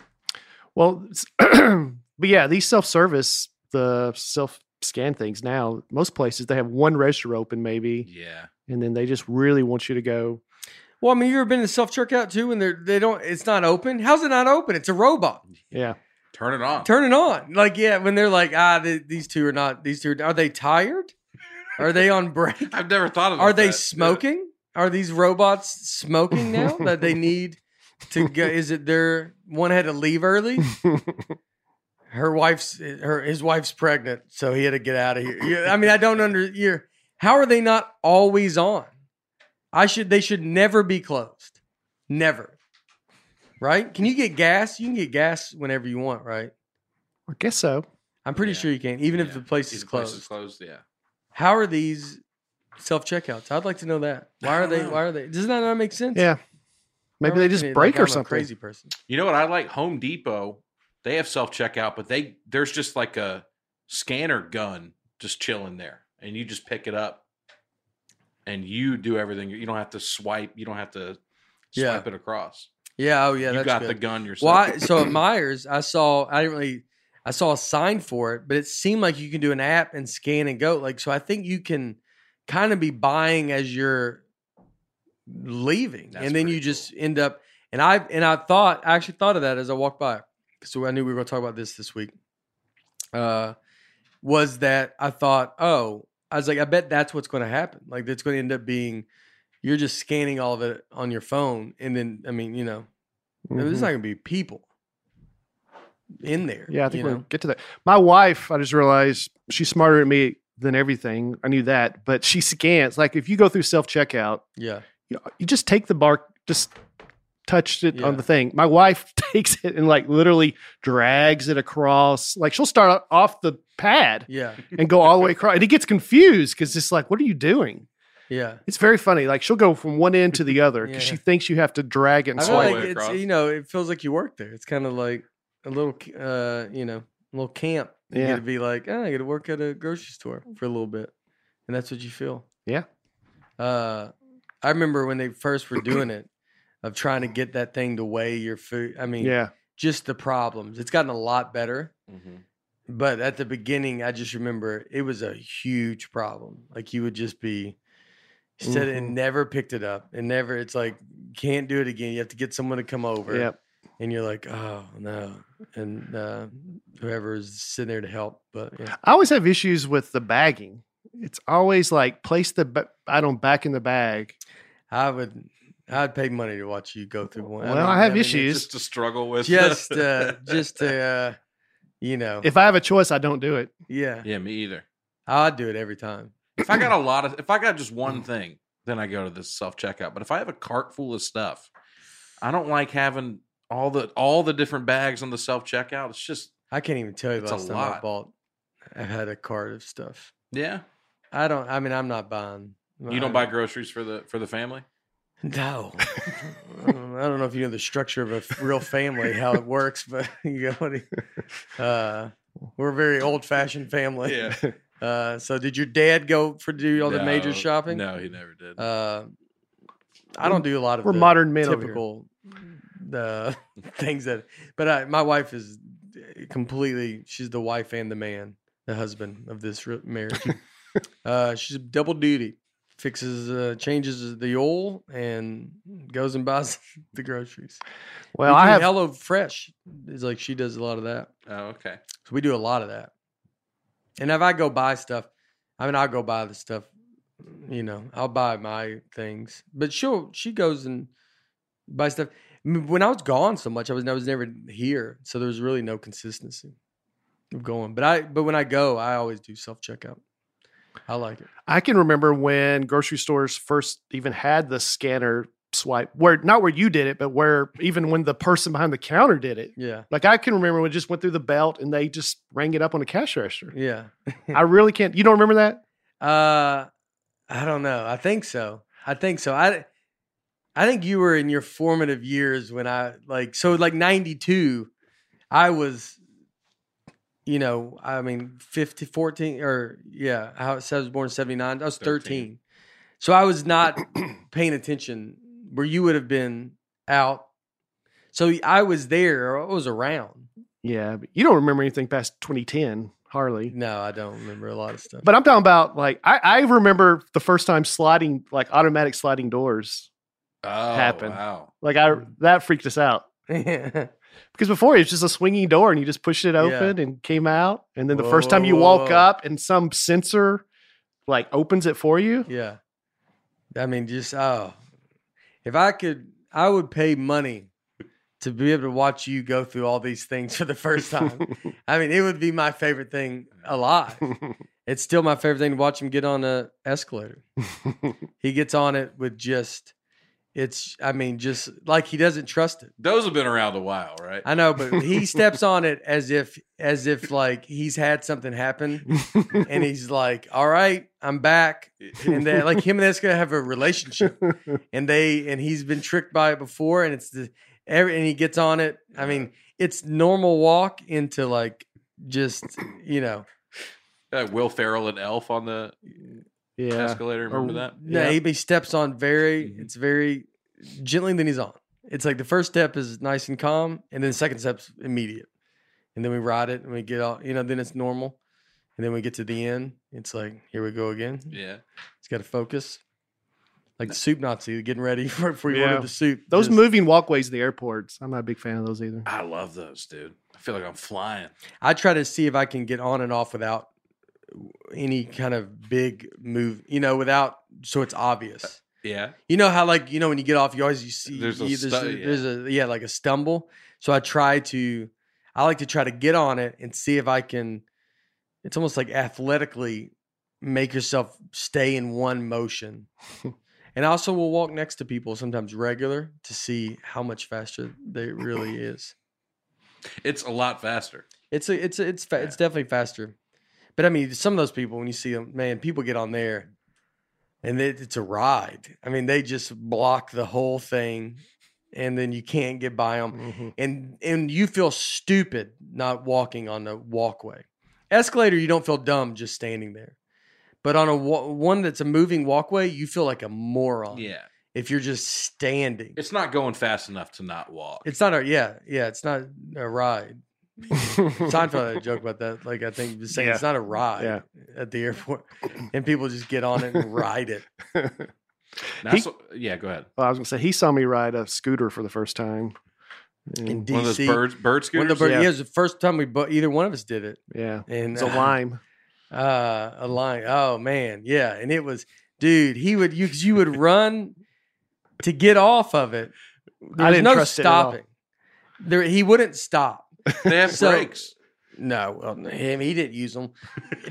Well, but yeah, these self service, the self scan things now, most places they have one register open maybe, Yeah. and then they just really want you to go. Well, I mean, you ever been in self checkout too, and they're they don't. It's not open. How's it not open? It's a robot. Yeah. Turn it on. Turn it on. Like yeah, when they're like ah, th- these two are not. These two are, are they tired? Are they on break? I've never thought of Are they smoking? Are these robots smoking now that they need to go? Is it their one had to leave early? Her wife's her his wife's pregnant, so he had to get out of here. I mean, I don't under you're how are they not always on? I should they should never be closed. Never. Right? Can you get gas? You can get gas whenever you want, right? I guess so. I'm pretty Yeah. sure you can, even if the place is the place closed. is closed. Yeah. How are these self checkouts? I'd like to know that. Why are they? know. Why are they? Does that not make sense? Yeah. Maybe they just break like or I'm a something. Crazy person. You know what I like? Home Depot. They have self checkout, but they there's just like a scanner gun just chilling there, and you just pick it up, and you do everything. You don't have to swipe. You don't have to Yeah. swipe it across. Yeah. Oh, yeah. you got good. the gun yourself. Well, I, so at Meijers, I saw. I didn't really. I saw a sign for it, but it seemed like you can do an app and scan and go. Like, so I think you can kind of be buying as you're leaving, That's and then you just end up. And I and I thought I actually thought of that as I walked by, so I knew we were going to talk about this this week. Uh, was that I thought, oh, I was like, I bet that's what's going to happen. Like, it's going to end up being you're just scanning all of it on your phone, and then I mean, you know, there's Mhm. not gonna be people in there. Yeah, I think we'll know? get to that. My wife, I just realized she's smarter than me than everything. I knew that, but she scans. Like if you go through self checkout, yeah, you, you just take the bar, just touched it Yeah. on the thing. My wife takes it and like literally drags it across. Like she'll start off the pad yeah, and go all the way across, and he gets confused because it's like, what are you doing? yeah. It's very funny. Like she'll go from one end to the other because Yeah. she thinks you have to drag it and I All feel the swipe. like it's across. you know, it feels like you work there. It's kind of like a little, uh, you know, a little camp. You Yeah. get to be like, oh, I got to work at a grocery store for a little bit, and that's what you feel. Yeah. Uh, I remember when they first were doing it, of trying to get that thing to weigh your food. I mean, Yeah. just the problems. It's gotten a lot better, Mhm. but at the beginning, I just remember it was a huge problem. Like you would just be you said it and never picked it up, and never. It's like can't do it again. You have to get someone to come over Yep. and you're like, oh no, and uh, whoever's sitting there to help. But yeah, I always have issues with the bagging. It's always like place the ba- item back in the bag. I would, I'd pay money to watch you go through one. Well, I have it's issues. Just to struggle with. Just, uh, just to, uh, you know, If I have a choice, I don't do it. yeah, yeah, me either. I'd do it every time. If I got a lot of, if I got just one thing, then I go to the self checkout. But if I have a cart full of stuff, I don't like having all the all the different bags on the self checkout. It's just I can't even tell you It's the a last time I lot. bought. I had a cart of stuff. yeah. I don't. I mean, I'm not buying. You don't buy groceries for the for the family. No, I don't know if you know the structure of a real family, how it works, but you know, what uh, we're a very old fashioned family. Yeah. Uh, so did your dad go for do all the major shopping? No, he never did. Uh, I don't do a lot of We're the modern men typical the things that. But I, my wife is completely. She's the wife and the man, the husband of this marriage. uh, she's double duty. Fixes, uh, changes the oil, and goes and buys the groceries. Well, We I have Hello Fresh. Is like she does a lot of that. oh, okay. So we do a lot of that. And if I go buy stuff, I mean, I'll go buy the stuff. You know, I'll buy my things, but she'll she goes and buy stuff. I mean, When I was gone so much, I was I was never here, so there was really no consistency of going. But I but when I go, I always do self checkout. I like it. I can remember when grocery stores first even had the scanner swipe, where not where you did it, but where even when the person behind the counter did it. Yeah, Like I can remember when it just went through the belt and they just rang it up on the cash register. yeah. I really can't. You don't remember that? Uh, I don't know. I think so. I think so. I, I think you were in your formative years when I like so like '92. I was, you know, I mean, 50, 14, or yeah, I was, I was born '79. I was 13. 13. so I was not paying attention where you would have been out. So I was there. I was around. Yeah, but you don't remember anything past 2010, Harley. No, I don't remember a lot of stuff. But I'm talking about like I, I remember the first time sliding like automatic sliding doors. Oh, Happen. wow. Like I that freaked us out yeah, because before it was just a swinging door and you just pushed it open and came out, and then the Whoa, first time you woke whoa. up and some sensor like opens it for you. Yeah. I mean, just oh, if I could, I would pay money to be able to watch you go through all these things for the first time. I mean, it would be my favorite thing alive. It's still my favorite thing to watch him get on a escalator. He gets on it with just, it's, I mean, just like he doesn't trust it. Those have been around a while, right? I know, but he steps on it as if, as if like he's had something happen, and he's like, "All right, I'm back." and they like him and this guy have a relationship and they and he's been tricked by it before and it's the every and he gets on it i mean it's normal walk into like just you know Uh, Will Ferrell and Elf on the yeah. escalator. Remember Or- that? no Yeah. he, he steps on very Mhm. it's very gently then he's on it's like the first step is nice and calm and then the second step's immediate and then we ride it and we get all you know then it's normal and then we get to the end it's like here we go again Yeah. it's got to focus like the soup nazi getting ready for, for we Yeah. order the soup Those Just- moving walkways to the airports. I'm not a big fan of those either. I love those, dude. I feel like I'm flying. I try to see if I can get on and off without any kind of big move, you know, without so it's obvious. Uh, yeah. You know how like you know when you get off, you always you see There's a you- stu- there's a yeah like a stumble. So I try to, I like to try to get on it and see if I can. It's almost like athletically make yourself stay in one motion. and I also will walk next to people sometimes regular to see how much faster they really is. It's a lot faster. It's a, it's a, it's fa- it's definitely faster. But I mean, some of those people when you see them, man, people get on there, and it, it's a ride. I mean, they just block the whole thing, and then you can't get by them, Mhm. and and you feel stupid not walking on the walkway. Escalator, you don't feel dumb just standing there, but on a one that's a moving walkway, you feel like a moron. Yeah. if you're just standing. It's not going fast enough to not walk. It's not a yeah yeah. It's not a ride. Seinfeld had a joke about that. Like I think he was saying it's not a ride Yeah. at the airport, and people just get on it and ride it. He- so- yeah, go ahead. Well, I was gonna say he saw me ride a scooter for the first time. In And- DC, One of those birds, bird When scooters. the bird, Yeah. yeah. it was the first time we bo- either one of us did it, yeah, and it's a lime. uh, a line. Oh man, yeah, and it was, dude. He would you 'cause you would run to get off of it. There I didn't no trust it at all. stopping. There, he wouldn't stop. They have So- brakes. No, well, him he didn't use them,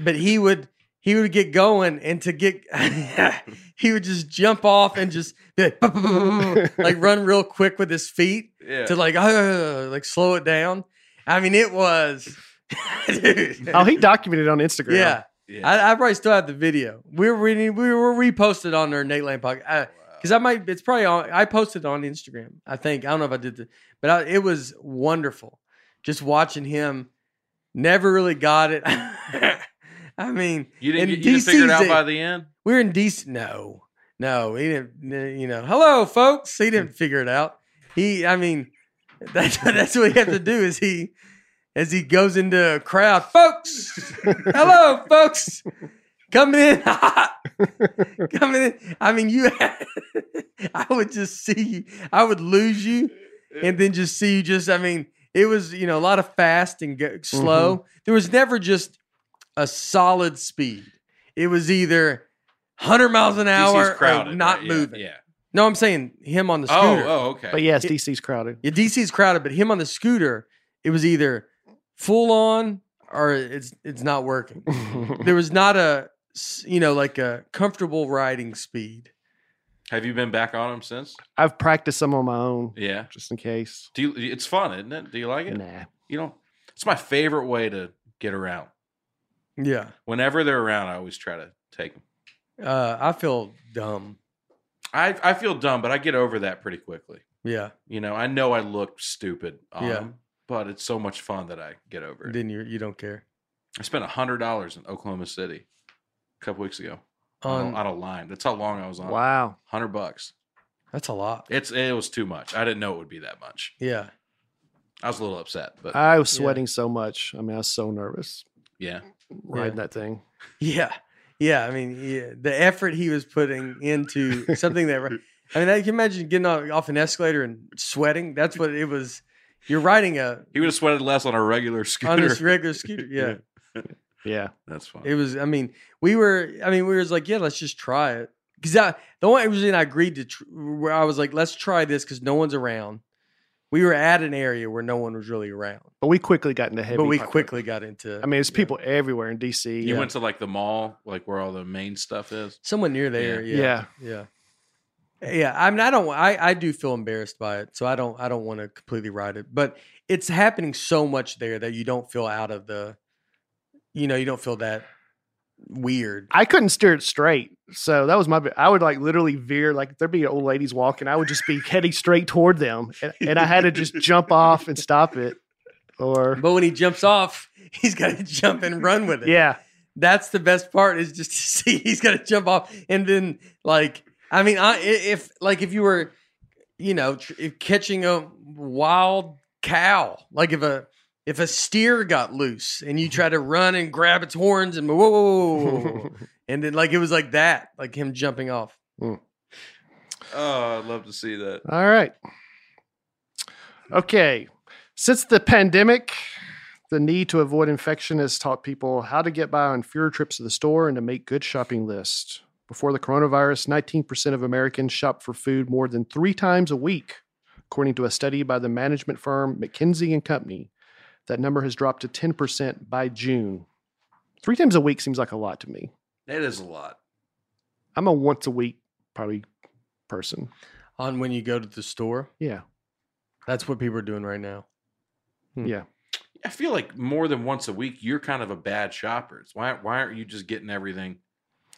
but he would he would get going and to get he would just jump off and just like, like run real quick with his feet Yeah. to like uh, like slow it down. I mean, it was. dude. Oh, he documented it on Instagram. yeah. yeah. I, I probably still have the video. We were reading, we were reposted on our Nateland podcast because I might. It's probably on. I posted it on Instagram. I think I don't know if I did the, but I, it was wonderful. Just watching him. Never really got it. I mean, you didn't, you didn't figure it out by the end? we are in DC. No, no, he didn't. You know, hello, folks. He didn't figure it out. He, I mean, that's that's what he had to do. Is he, as he goes into a crowd, folks. hello, folks. Coming in hot. Coming in. I mean, you. I would just see you. I would lose you, and then just see you. Just, I mean, it was you know a lot of fast and go, slow. Mm-hmm. There was never just a solid speed. It was either 100 miles an hour crowded, or not right? Moving. Yeah. No, I'm saying him on the Oh, scooter. oh, okay. but yes, DC's crowded. Yeah, DC's crowded, but him on the scooter, it was either full on or it's it's not working. There was not a you know like a comfortable riding speed. Have you been back on them since? I've practiced some on my own Yeah. just in case. Do you, it's fun, isn't it? Do you like it? Nah. You know, it's my favorite way to get around. Yeah, Whenever they're around, I always try to take them. uh, I feel dumb. I I feel dumb, but I get over that pretty quickly. Yeah, You know, I know I look stupid on Yeah. them, but it's so much fun that I get over it. then you you don't care I spent a hundred dollars in Oklahoma City a couple weeks ago on, on. a, line. That's how long I was on. Wow. hundred bucks. That's a lot. It's it was too much. I didn't know it would be that much. Yeah, I was a little upset, but I was Yeah. sweating so much. I mean, I was so nervous yeah, riding that thing. yeah, yeah. I mean, yeah, the effort he was putting into something that. I mean, I can imagine getting off off an escalator and sweating. That's what it was. You're riding a he would have sweated less on a regular scooter. on this regular scooter. Yeah. Yeah. Yeah, that's fun. It was. I mean, we were. I mean, we was like, yeah, let's just try it. Because the only reason I agreed to, tr- where I was like, let's try this because no one's around. We were at an area where no one was really around, But we quickly got into heavy. but we pop- quickly got into. I mean, there's yeah. people everywhere in DC. you yeah. went to like the mall, like where all the main stuff is. somewhere near there. Yeah. Yeah, yeah, yeah. I mean, I don't. I I do feel embarrassed by it, so I don't. I don't want to completely ride it, but it's happening so much there that you don't feel out of the. You know, you don't feel that weird. I couldn't steer it straight. So that was my, I would like literally veer, like there'd be old ladies walking. I would just be heading straight toward them. And, and I had to just jump off and stop it. Or, But when he jumps off, he's got to jump and run with it. yeah. that's the best part is just to see he's got to jump off and then like I mean I if like if you were you know tr- if catching a wild cow like if a if a steer got loose and you mm-hmm. try to run and grab its horns and whoa, whoa, whoa, and then like it was like that like him jumping off hmm. Oh, I'd love to see that. All right. Okay. Since the pandemic, the need to avoid infection has taught people how to get by on fewer trips to the store and to make good shopping lists. Before the coronavirus, 19% of Americans shop for food more than three times a week, according to a study by the management firm McKinsey and Company. That number has dropped to 10% by June. Three times a week seems like a lot to me. It is a lot. I'm a once a week probably person. On when you go to the store, Yeah. that's what people are doing right now. Hmm. Yeah. I feel like more than once a week, you're kind of a bad shopper. It's Why why aren't you just getting everything?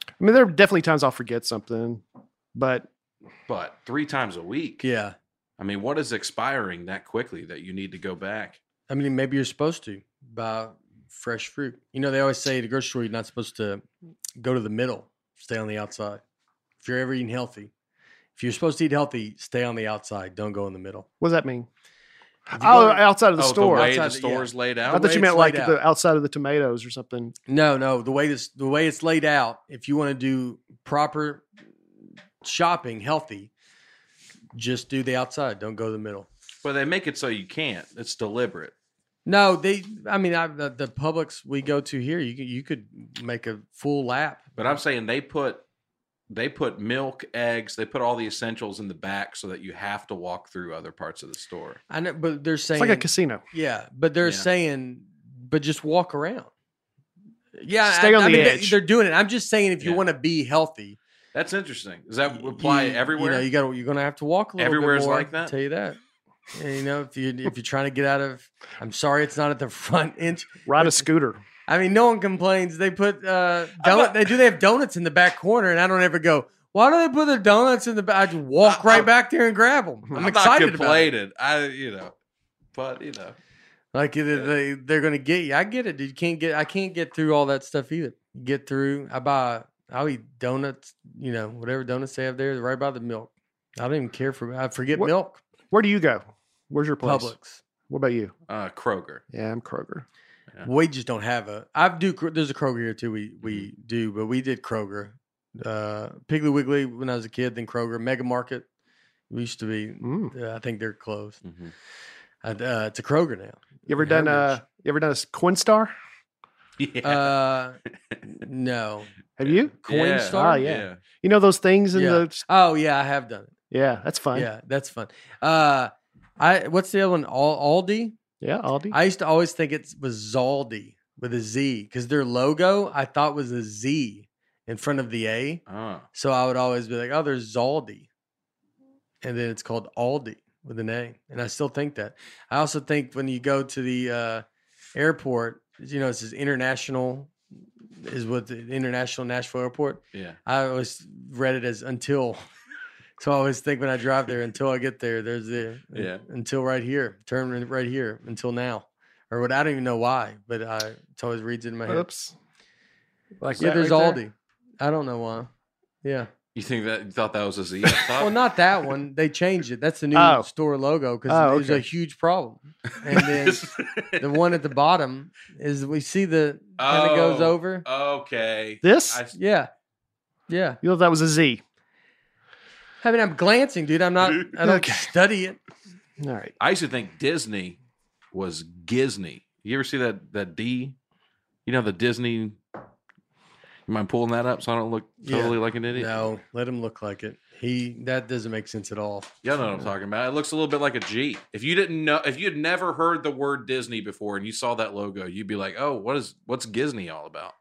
I mean, there are definitely times I'll forget something, but But three times a week. Yeah. I mean, what is expiring that quickly that you need to go back? I mean, maybe you're supposed to buy fresh fruit. You know, they always say at the grocery store, you're not supposed to go to the middle, stay on the outside. If you're ever eating healthy, if you're supposed to eat healthy, stay on the outside. Don't go in the middle. what does that mean? Oh, go- outside of the oh, store. the way Outside the the- yeah. laid out. I thought you meant like laid the outside of the tomatoes or something. No, no. The way this, the way it's laid out, if you want to do proper shopping, healthy, just do the outside. Don't go to the middle. But they make it so you can't. It's deliberate. No, they. I mean, I, the, the Publix we go to here, you could you could make a full lap. But I'm saying they put they put milk, eggs, they put all the essentials in the back so that you have to walk through other parts of the store. I know, but they're It's saying like a casino. Yeah, but they're Yeah. saying, but just walk around. Yeah, Stay I, on I the mean, they- edge. They're doing it. I'm just saying, if you want to be healthy, That's interesting. Does that apply you- everywhere? You know, you got you're going to have to walk a little Everywhere's bit more. like that? Tell you that. You know, if you if you're trying to get out of, I'm sorry, it's not at the front inch. Ride a scooter. I mean, no one complains. They put uh, donut. they do. They have donuts in the back corner, and I don't ever go. Why do they put the donuts in the back? I just walk I- right back there and grab them. I'm, I'm, excited not about it. I you know, but you know, Like they, they they're gonna get you. I get it. dude. You can't get. I can't get through all that stuff either. Get through. I buy. I'll eat donuts. You know, whatever donuts they have there, right by the milk. I don't even care for. I forget What- milk. Where do you go? Where's your place? Publix. What about you? uh, Kroger. Yeah, I'm Kroger. Yeah. We just don't have a. I do. There's a Kroger here too. We we do, but we did Kroger, uh, Piggly Wiggly when I was a kid. Then Kroger, Mega Market. We used to be. Mm. uh, I think they're closed. Mm-hmm. And, uh, it's a Kroger now. You ever done uh Heritage. you ever done a Coinstar? Yeah. Uh, no. Have you? Coinstar? Ah, yeah. You know those things in Yeah. the Oh yeah, I have done it. Yeah, that's fun. Yeah, Yeah, that's fun. Uh, I what's the other one? Al- Aldi. Yeah, Aldi. I used to always think it was Zaldi with a Z because their logo I thought was a Z in front of the A. Oh. So I would always be like, "Oh, there's Zaldi," and then it's called Aldi with an A, and I still think that. I also think when you go to the uh, airport, you know, it says international is what the international Nashville airport. Yeah. I always read it as until. So I always think when I drive there, until I get there, there's the Yeah. until right here, turn right here, until now, or what? I don't even know why, but I it always reads it in my head. Oops. Like yeah, there's right there? Aldi. I don't know why. Yeah, You think that you thought that was a Z? well, not that one. They changed it. That's the new Oh. store logo because Oh, it was a huge problem. And then the one at the bottom is we see the kind of goes Oh. over. okay. This? I, Yeah, yeah. You know that was a Z. I mean, I'm glancing, dude. I'm not. I don't Okay. study it. All right. I used to think Disney was Gizney. You ever see that that D? You know the Disney. You mind pulling that up so I don't look Yeah. totally like an idiot? No, let him look like it. He that doesn't make sense at all. Y'all know what I'm talking about. It looks a little bit like a G. If you didn't know, if you had never heard the word Disney before and you saw that logo, you'd be like, "Oh, what is what's Gizney all about?"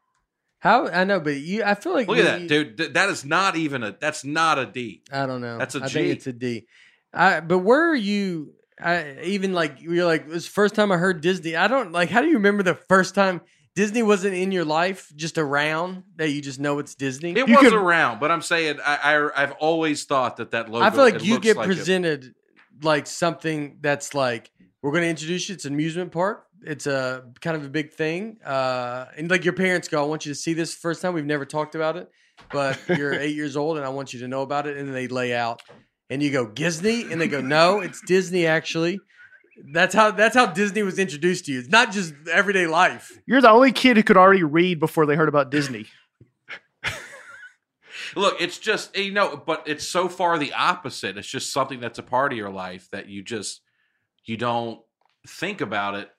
How I know, but you. I feel like Look at that, you- dude. Th- that is not even a. That's not a D. I don't know. That's a I G. think it's a D. I, but where are you? I even like you're like it was the first time I heard Disney. I don't like. How do you remember the first time Disney wasn't in your life, just around that you just know it's Disney? It You was could- around, but I'm saying I, I I've always thought that that logo. I feel like you get like a- presented like something that's like we're going to introduce you. It's an amusement park. It's a kind of a big thing, uh, and like your parents go, "I want you to see this first time. We've never talked about it, but you're eight years old, and I want you to know about it." And then they lay out, and you go, "Disney," and they go, "No, it's Disney actually." That's how that's how Disney was introduced to you. It's not just everyday life. You're the only kid who could already read before they heard about Disney. Look, it's just you know, but it's so far the opposite. It's just something that's a part of your life that you just you don't think about it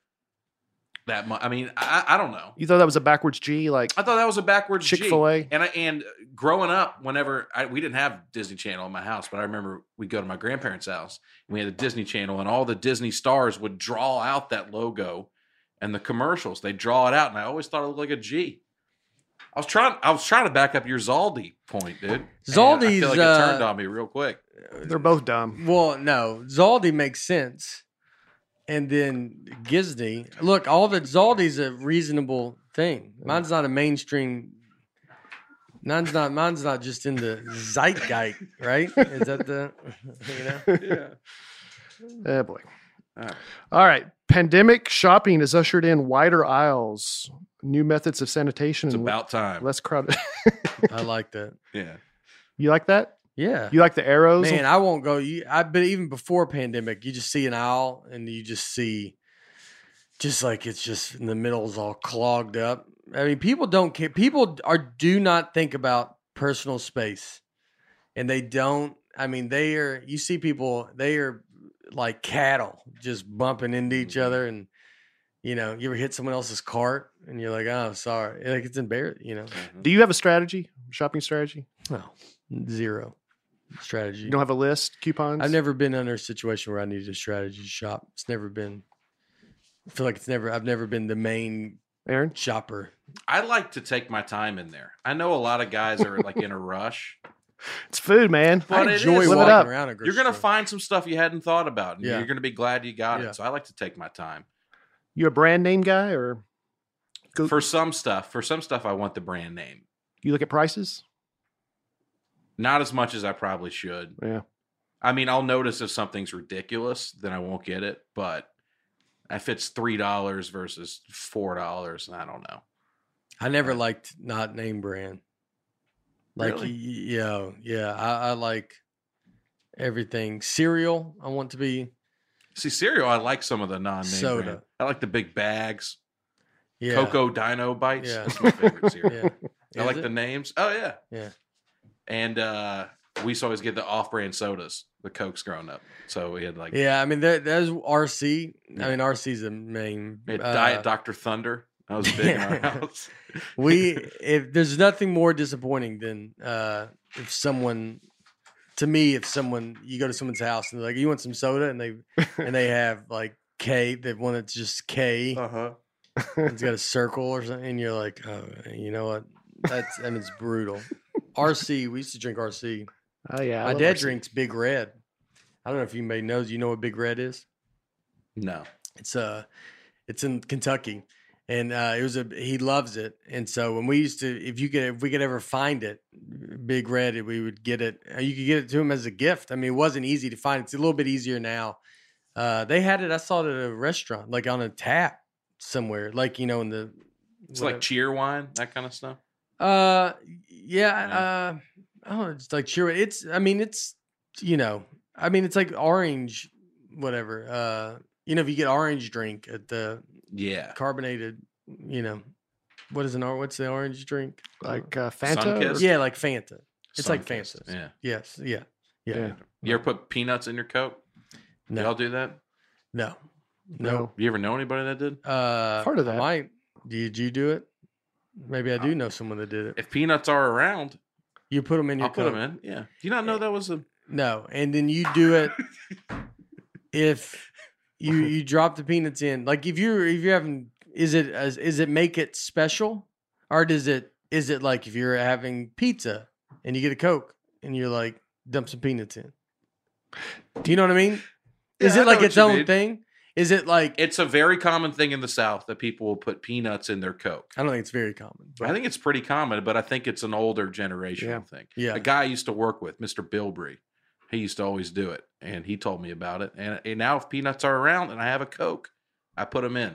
that much. I mean, I, I don't know. You thought that was a backwards G, like I thought that was a backwards G. Chick Fil A. And I, and growing up, whenever I, we didn't have Disney Channel in my house, but I remember we'd go to my grandparents' house and we had a Disney Channel, and all the Disney stars would draw out that logo and the commercials. They draw it out, and I always thought it looked like a G. I was trying. I was trying to back up your Zaldi point, dude. And I feel like uh, it turned on me real quick. They're both dumb. Well, no, Zaldi makes sense, and then Disney. Look, all the Zaldi's a reasonable thing. Mine's not a mainstream. Mine's not. Mine's not just in the zeitgeist, right? Is that the? You know. Yeah. Oh boy. All right. All right. Pandemic shopping has ushered in wider aisles, new methods of sanitation, It's and about time. less crowded. I like that. Yeah. you like that? Yeah. You like the arrows? Man, I won't go. You, I but even before pandemic, you just see an aisle and you just see, just like it's just in the middle is all clogged up. I mean, people don't care. People are do not think about personal space, and they don't. I mean, they are. You see people. They are like cattle, just bumping into each Mhm. other, and you know, you ever hit someone else's cart, and you're like, oh, sorry. Like it's embarrassing. You know. Do you have a strategy? Shopping strategy? no, zero strategy. You don't have a list, coupons? I've never been under a situation where I needed a strategy shop. It's never been. I feel like it's never. I've never been the main Aaron? shopper. I like to take my time in there. I know a lot of guys are like in a rush. It's food, man. But I enjoy is- Live it walking up. around. A You're gonna store. find some stuff you hadn't thought about, and Yeah. you're gonna be glad you got Yeah. it. So I like to take my time. You a brand name guy or go, For some stuff, for some stuff, I want the brand name. you look at prices? Not as much as I probably should. Yeah. I mean, I'll notice if something's ridiculous, then I won't get it. But if it's three dollars versus four dollars, I don't know. I never uh, liked not name brand. Like Really? yeah, yeah. I, I like everything cereal. I want to be See, cereal, I like some of the non-name Soda. brand. I like the big bags. yeah. Cocoa Dyno-Bites. Yeah. That's my favorite cereal. Yeah. I Is like it? the names. Oh yeah. Yeah. And uh we used to always get the off-brand sodas, the Cokes growing up. So we had like Yeah, I mean there, there's RC. Yeah. I mean RC's the main. uh, Diet Dr. Thunder. That was big in our house. we if there's nothing more disappointing than uh if someone to me if someone you go to someone's house and they're like you want some soda and they and they have like K they one that's just K Uh-huh. it's got a circle or something and you're like oh you know what that's I mean it's brutal RC we used to drink RC Oh yeah. I my dad RC. drinks Big Red I don't know if you may know you know what Big Red is No. it's uh it's in Kentucky. And uh it was a he loves it. And so when we used to if you could if we could ever find it, Big Red, we would get it. uh, You could get it to him as a gift. I mean, it wasn't easy to find. It's a little bit easier now. Uh they had it, I saw it at a restaurant, like on a tap somewhere, like you know, in the It's whatever. like Cheerwine, that kind of stuff. Uh, yeah. Yeah. Uh, oh, it's like sure. It's. I mean, it's. You know. I mean, it's like orange, whatever. Uh, you know, if you get orange drink at the Yeah. carbonated, you know, what is an orange? What's the orange drink? like uh, Fanta. or- yeah, like Fanta. It's like Sunkist. Fanta. Yeah. Yes. Yeah. Yeah. Yeah. You ever put peanuts in your Coke? No. Y'all do that? No. No. No. You ever know anybody that did? Uh, Part of I that. might. Did you do it? Maybe I Uh, do know someone that did it. If peanuts are around, You put them in your I'll put them in. Yeah. Do you not know that was a No, and then you do it if you you drop the peanuts in. Like if you're if you're having is it as is it make it special or does it is it like if you're having pizza and you get a coke and you're like dump some peanuts in. Do you know what I mean? is I it know like what its you own mean. thing? Is it like It's a very common thing in the South that people will put peanuts in their Coke. I don't think it's very common. But I think it's pretty common, but I think it's an older generational Yeah. thing. yeah. A guy I used to work with, Mr. Bilbrey, he used to always do it, and he told me about it. And, and now, if peanuts are around and I have a Coke, I put them in.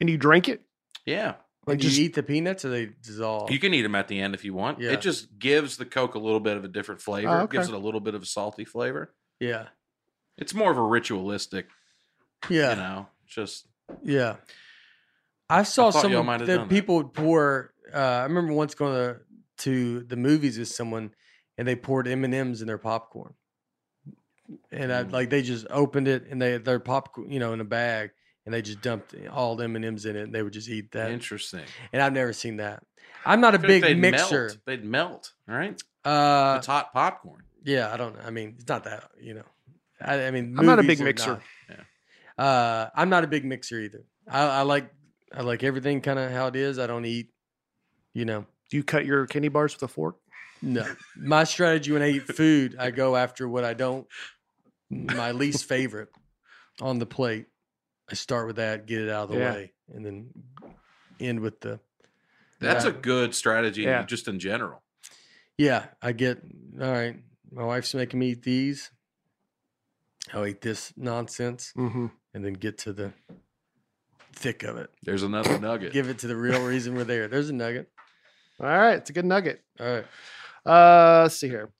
And you drink it? Yeah, Like Like just you eat the peanuts or they dissolve? you can eat them at the end if you want. Yeah. It just gives the Coke a little bit of a different flavor. Oh, It gives it a little bit of a salty flavor. yeah. It's more of a ritualistic, Yeah. you know. Just Yeah. I saw thought y'all some might have that that. people would pour. Uh, I remember once going to, to the movies with someone, and they poured M and M's in their popcorn, and I Mm. like they just opened it and they their popcorn, you know, in a bag, and they just dumped all the M and M's in it, and they would just eat that. Interesting. And I've never seen that. I'm not a big they'd mixer. Melt. They'd melt, right? Uh, it's hot popcorn. yeah, I don't. I mean, it's not that you know. I, I mean, I'm not a big mixer. not. Uh, I'm not a big mixer either. I, I like I like everything kind of how it is. I don't eat, you know. Do you cut your candy bars with a fork? No, my strategy when I eat food, I go after what I don't, my least favorite on the plate. I start with that, get it out of the Yeah. way, and then end with the. That's a good strategy, Yeah. just in general. Yeah, I get. All right, my wife's making me eat these. I'll eat this nonsense, Mm-hmm. And then get to the thick of it. There's another nugget. Give it to the real reason we're there. There's a nugget. All right, it's a good nugget. All right. Uh, let's see here.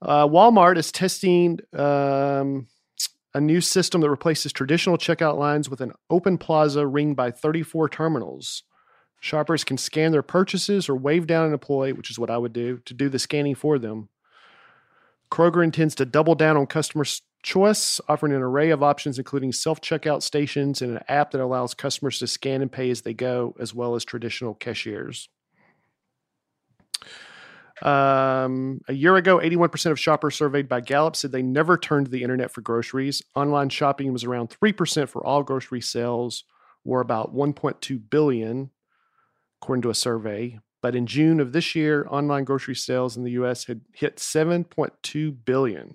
Uh, Walmart is testing um, a new system that replaces traditional checkout lines with an open plaza ringed by 34 terminals. Shoppers can scan their purchases or wave down an employee, which is what I would do, to do the scanning for them. Kroger intends to double down on customer s- choice, offering an array of options, including self checkout stations and an app that allows customers to scan and pay as they go, as well as traditional cashiers. Um, a year ago, 81% of shoppers surveyed by Gallup said they never turned to the internet for groceries. Online shopping was around 3% for all grocery sales, or about 1.2 billion, according to a survey. But in June of this year, online grocery sales in the US had hit 7.2 billion.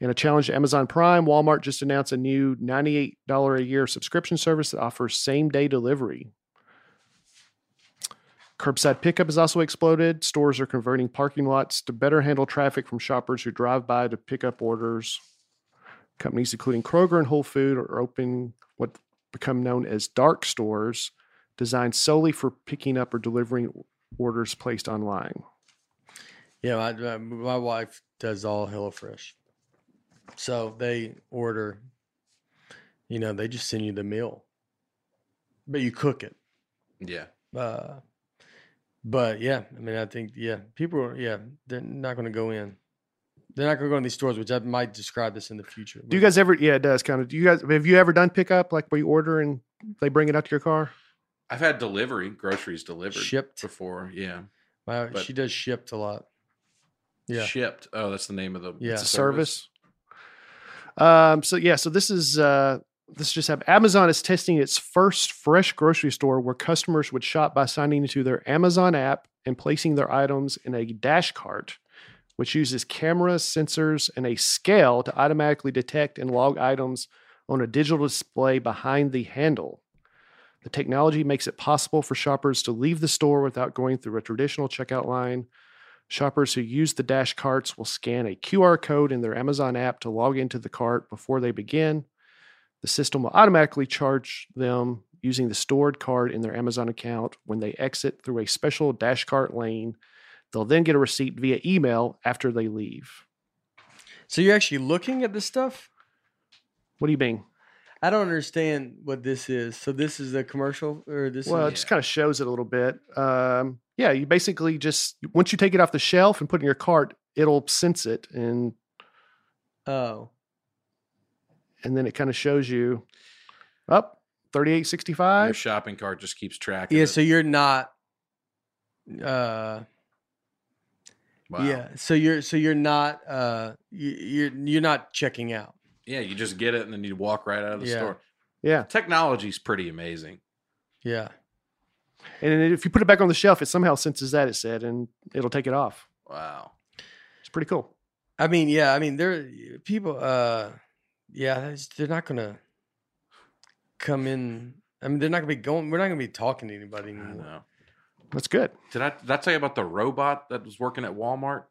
In a challenge to Amazon Prime, Walmart just announced a new $98 a year subscription service that offers same day delivery. Curbside pickup has also exploded. Stores are converting parking lots to better handle traffic from shoppers who drive by to pick up orders. Companies including Kroger and Whole Food are opening what become known as dark stores, designed solely for picking up or delivering orders placed online. Yeah, my, my, wife does all HelloFresh. So they order, you know, they just send you the meal, but you cook it. Yeah. Uh, but yeah, I mean, I think, yeah, people are, yeah, they're not going to go in. They're not going to go in these stores, which I might describe this in the future. Do you guys ever? Yeah, it does kind of. Do you guys have you ever done pickup like where you order and they bring it out to your car? I've had delivery, groceries delivered Shipt? before. Yeah. My, she does Shipt a lot. Yeah. Shipt. Oh, that's the name of the Yeah. It's a service. Um. So yeah. So this is uh. This just happened. Amazon is testing its first fresh grocery store where customers would shop by signing into their Amazon app and placing their items in a dash cart, which uses cameras, sensors, and a scale to automatically detect and log items on a digital display behind the handle. The technology makes it possible for shoppers to leave the store without going through a traditional checkout line. Shoppers who use the dash carts will scan a QR code in their Amazon app to log into the cart before they begin. The system will automatically charge them using the stored card in their Amazon account when they exit through a special dash cart lane. They'll then get a receipt via email after they leave. So you're actually looking at this stuff? What do you mean? I don't understand what this is. So this is a commercial or this Well, is it just kind of shows it a little bit. Um, yeah, you basically just once you take it off the shelf and put it in your cart, it'll sense it and Oh. and then it kind of shows you up thirty eight sixty Your shopping cart just keeps track. Yeah, it. so you're not uh Wow. yeah, so you're so you're not uh you, you're you're not checking out. Yeah, you just get it and then you walk right out of the Yeah. store. Yeah, Technology's pretty amazing. Yeah. and if you put it back on the shelf, it somehow senses that it said, and it'll take it off. Wow. It's pretty cool. I mean, yeah, I mean there people uh yeah, they're not going to come in I mean, they're not going to be going we're not going to be talking to anybody I anymore. know. That's good. Did I did I tell you about the robot that was working at Walmart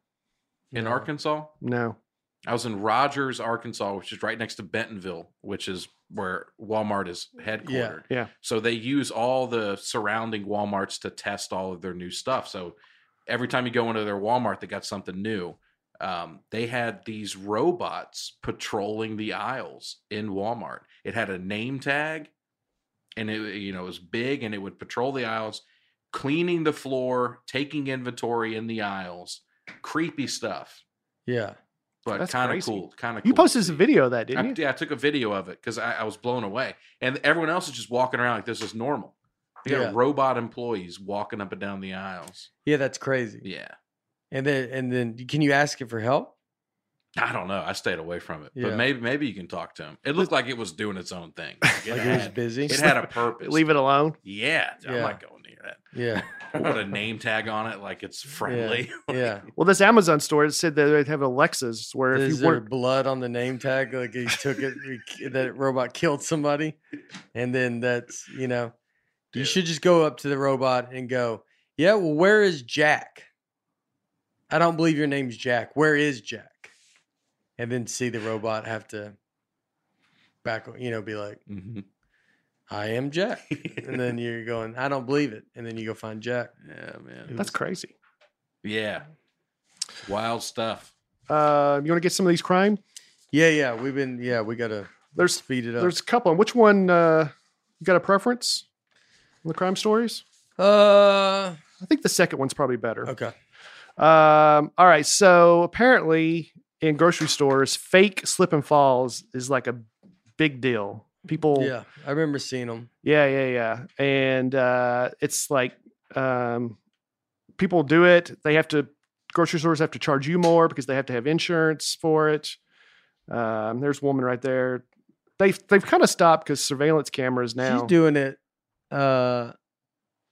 in No. Arkansas? No, I was in Rogers, Arkansas, which is right next to Bentonville, which is where Walmart is headquartered. Yeah. yeah. So they use all the surrounding Walmarts to test all of their new stuff. So every time you go into their Walmart, they got something new. Um, they had these robots patrolling the aisles in Walmart. It had a name tag, and it you know it was big, and it would patrol the aisles, cleaning the floor, taking inventory in the aisles. Creepy stuff Yeah. But kind of cool. Kind of You cool posted a video of that, didn't you? yeah, I took a video of it because I, I was blown away, and everyone else is just walking around like this is normal. They got Yeah. robot employees walking up and down the aisles. Yeah, that's crazy. Yeah, And then and then can you ask it for help? I don't know. I stayed away from it, Yeah. but maybe maybe you can talk to him. It looked like it was doing its own thing. Like it, Like it was busy. it had a purpose. Leave it alone. Yeah, I'm not going that. Yeah. Put a name tag on it like it's friendly. Yeah. Well, this Amazon store it said that they have Alexas where if you there weren't blood on the name tag? Like he took it, that robot killed somebody, and then that's you know, you Dude. should just go up to the robot and go, yeah, well, where is Jack? I don't believe your name's Jack. Where is Jack? And then see the robot have to back, you know, be like, Mhm. I am Jack, and then you're going, I don't believe it, and then you go find Jack. yeah, man. that's crazy. Yeah, wild stuff. Uh, you want to get some of these crime? Yeah, yeah, we've been, yeah, we gotta There's speed it up. there's a couple. Which one? Uh, you got a preference? on The crime stories. uh, I think the second one's probably better. okay. Um, all right. So apparently, in grocery stores, fake slip and falls is like a big deal. People, Yeah, I remember seeing them. yeah, yeah, yeah. And uh, it's like um, people do it. They have to. Grocery stores have to charge you more because they have to have insurance for it. Um, there's a woman right there. They've they've kind of stopped because surveillance cameras now. She's doing it. Uh,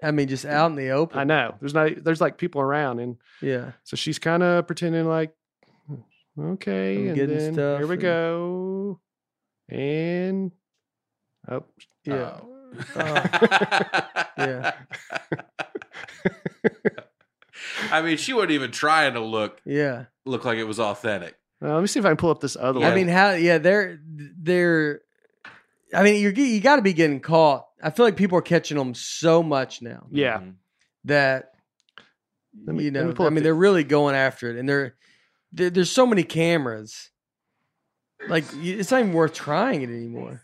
I mean, just out in the open. I know there's not there's like people around, and Yeah, so she's kind of pretending like, okay, I'm and then stuff here we and- go, and oh, yeah, Oh. Yeah. I mean, she wasn't even trying to look yeah. look like it was authentic. uh, let me see if I can pull up this other Yeah. one. I mean, how? Yeah, they're they're. I mean, you're you got to be getting caught. I feel like people are catching them so much now yeah, Mhm. that Let me- you let me know. pull I mean, the- they're really going after it, and they're, there there's so many cameras. Like it's not even worth trying it anymore.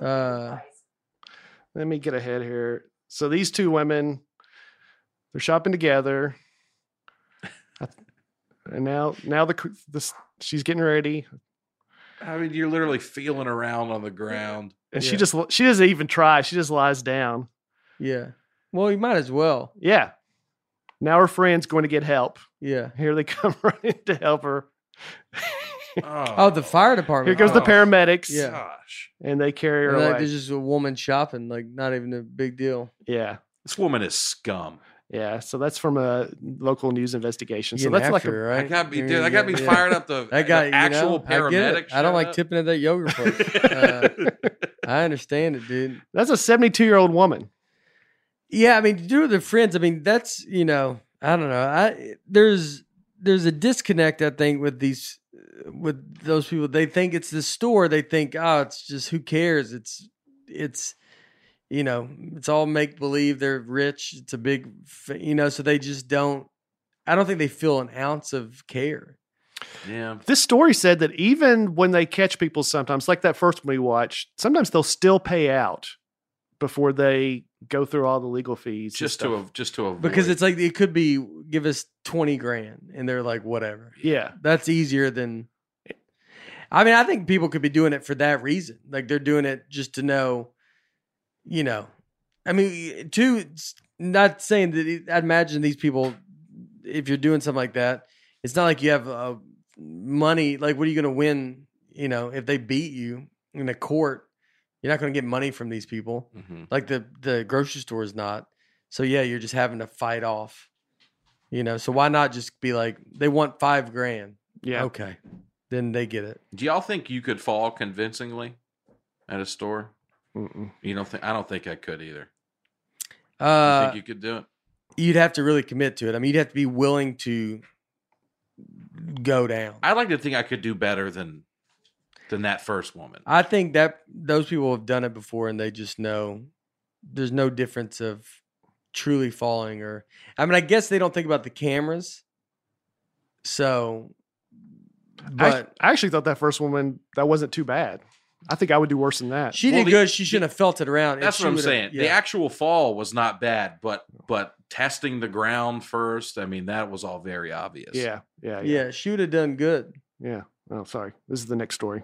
Uh, let me get ahead here. So these two women, they're shopping together, and now now the this she's getting ready, I mean, you're literally feeling around on the ground. and she just she doesn't even try. She just lies down. Yeah. Well, you might as well. Yeah. Now her friend's going to get help. Yeah. Here they come running to help her. Oh, the fire department. Here department. goes the Oh. paramedics. Yeah. gosh, And they carry her And, like, away. there's just a woman shopping, like not even a big deal. yeah. this woman is scum. Yeah. So that's from a local news investigation. So that's like after a, her, right? That got me, You're dude. That got me yeah, yeah. fired up. The, That guy, the actual you know, I, paramedic. it. I don't like up. tipping at that yogurt place. Uh, I understand it, dude. that's a 72 year old woman. Yeah, I mean, do with their friends. I mean, that's you know, I don't know. I there's there's a disconnect. I think with these with those people. They think it's the store. They think, oh, it's just who cares. It's it's you know, it's all make believe. They're rich. It's a big, you know, so they just don't. I don't think they feel an ounce of care. Yeah. This story said that even when they catch people sometimes, like that first one we watched, sometimes they'll still pay out before they go through all the legal fees. Just to av- just to avoid. Because it's like it could be give us twenty grand, and they're like, whatever. Yeah. That's easier than. I mean, I think people could be doing it for that reason. Like they're doing it just to know, you know. I mean, too. it's Not saying that. I'd imagine these people, if you're doing something like that, it's not like you have uh, money. Like, what are you going to win? You know, if they beat you in a court, you're not going to get money from these people. Mhm. Like the the grocery store is not. So yeah, you're just having to fight off. You know, so why not just be like they want five grand? Yeah. Okay. Then they get it. Do y'all think you could fall convincingly at a store? Mm-mm. You don't think? I don't think I could either. You Uh, think you could do it? you'd have to really commit to it. I mean, you'd have to be willing to go down. I, I like to think I could do better than than that first woman. I think that those people have done it before and they just know there's no difference of truly falling or I mean, I guess they don't think about the cameras. So I, but I actually thought that first woman that wasn't too bad. I think I would do worse than that. she Well, did the- good. She shouldn't have felt it around. That's what I'm would've- saying. The actual fall was not bad, but but testing the ground first. I mean, that was all very obvious. yeah, yeah, yeah. Yeah, she would have done good. Yeah. Oh, sorry. This is the next story.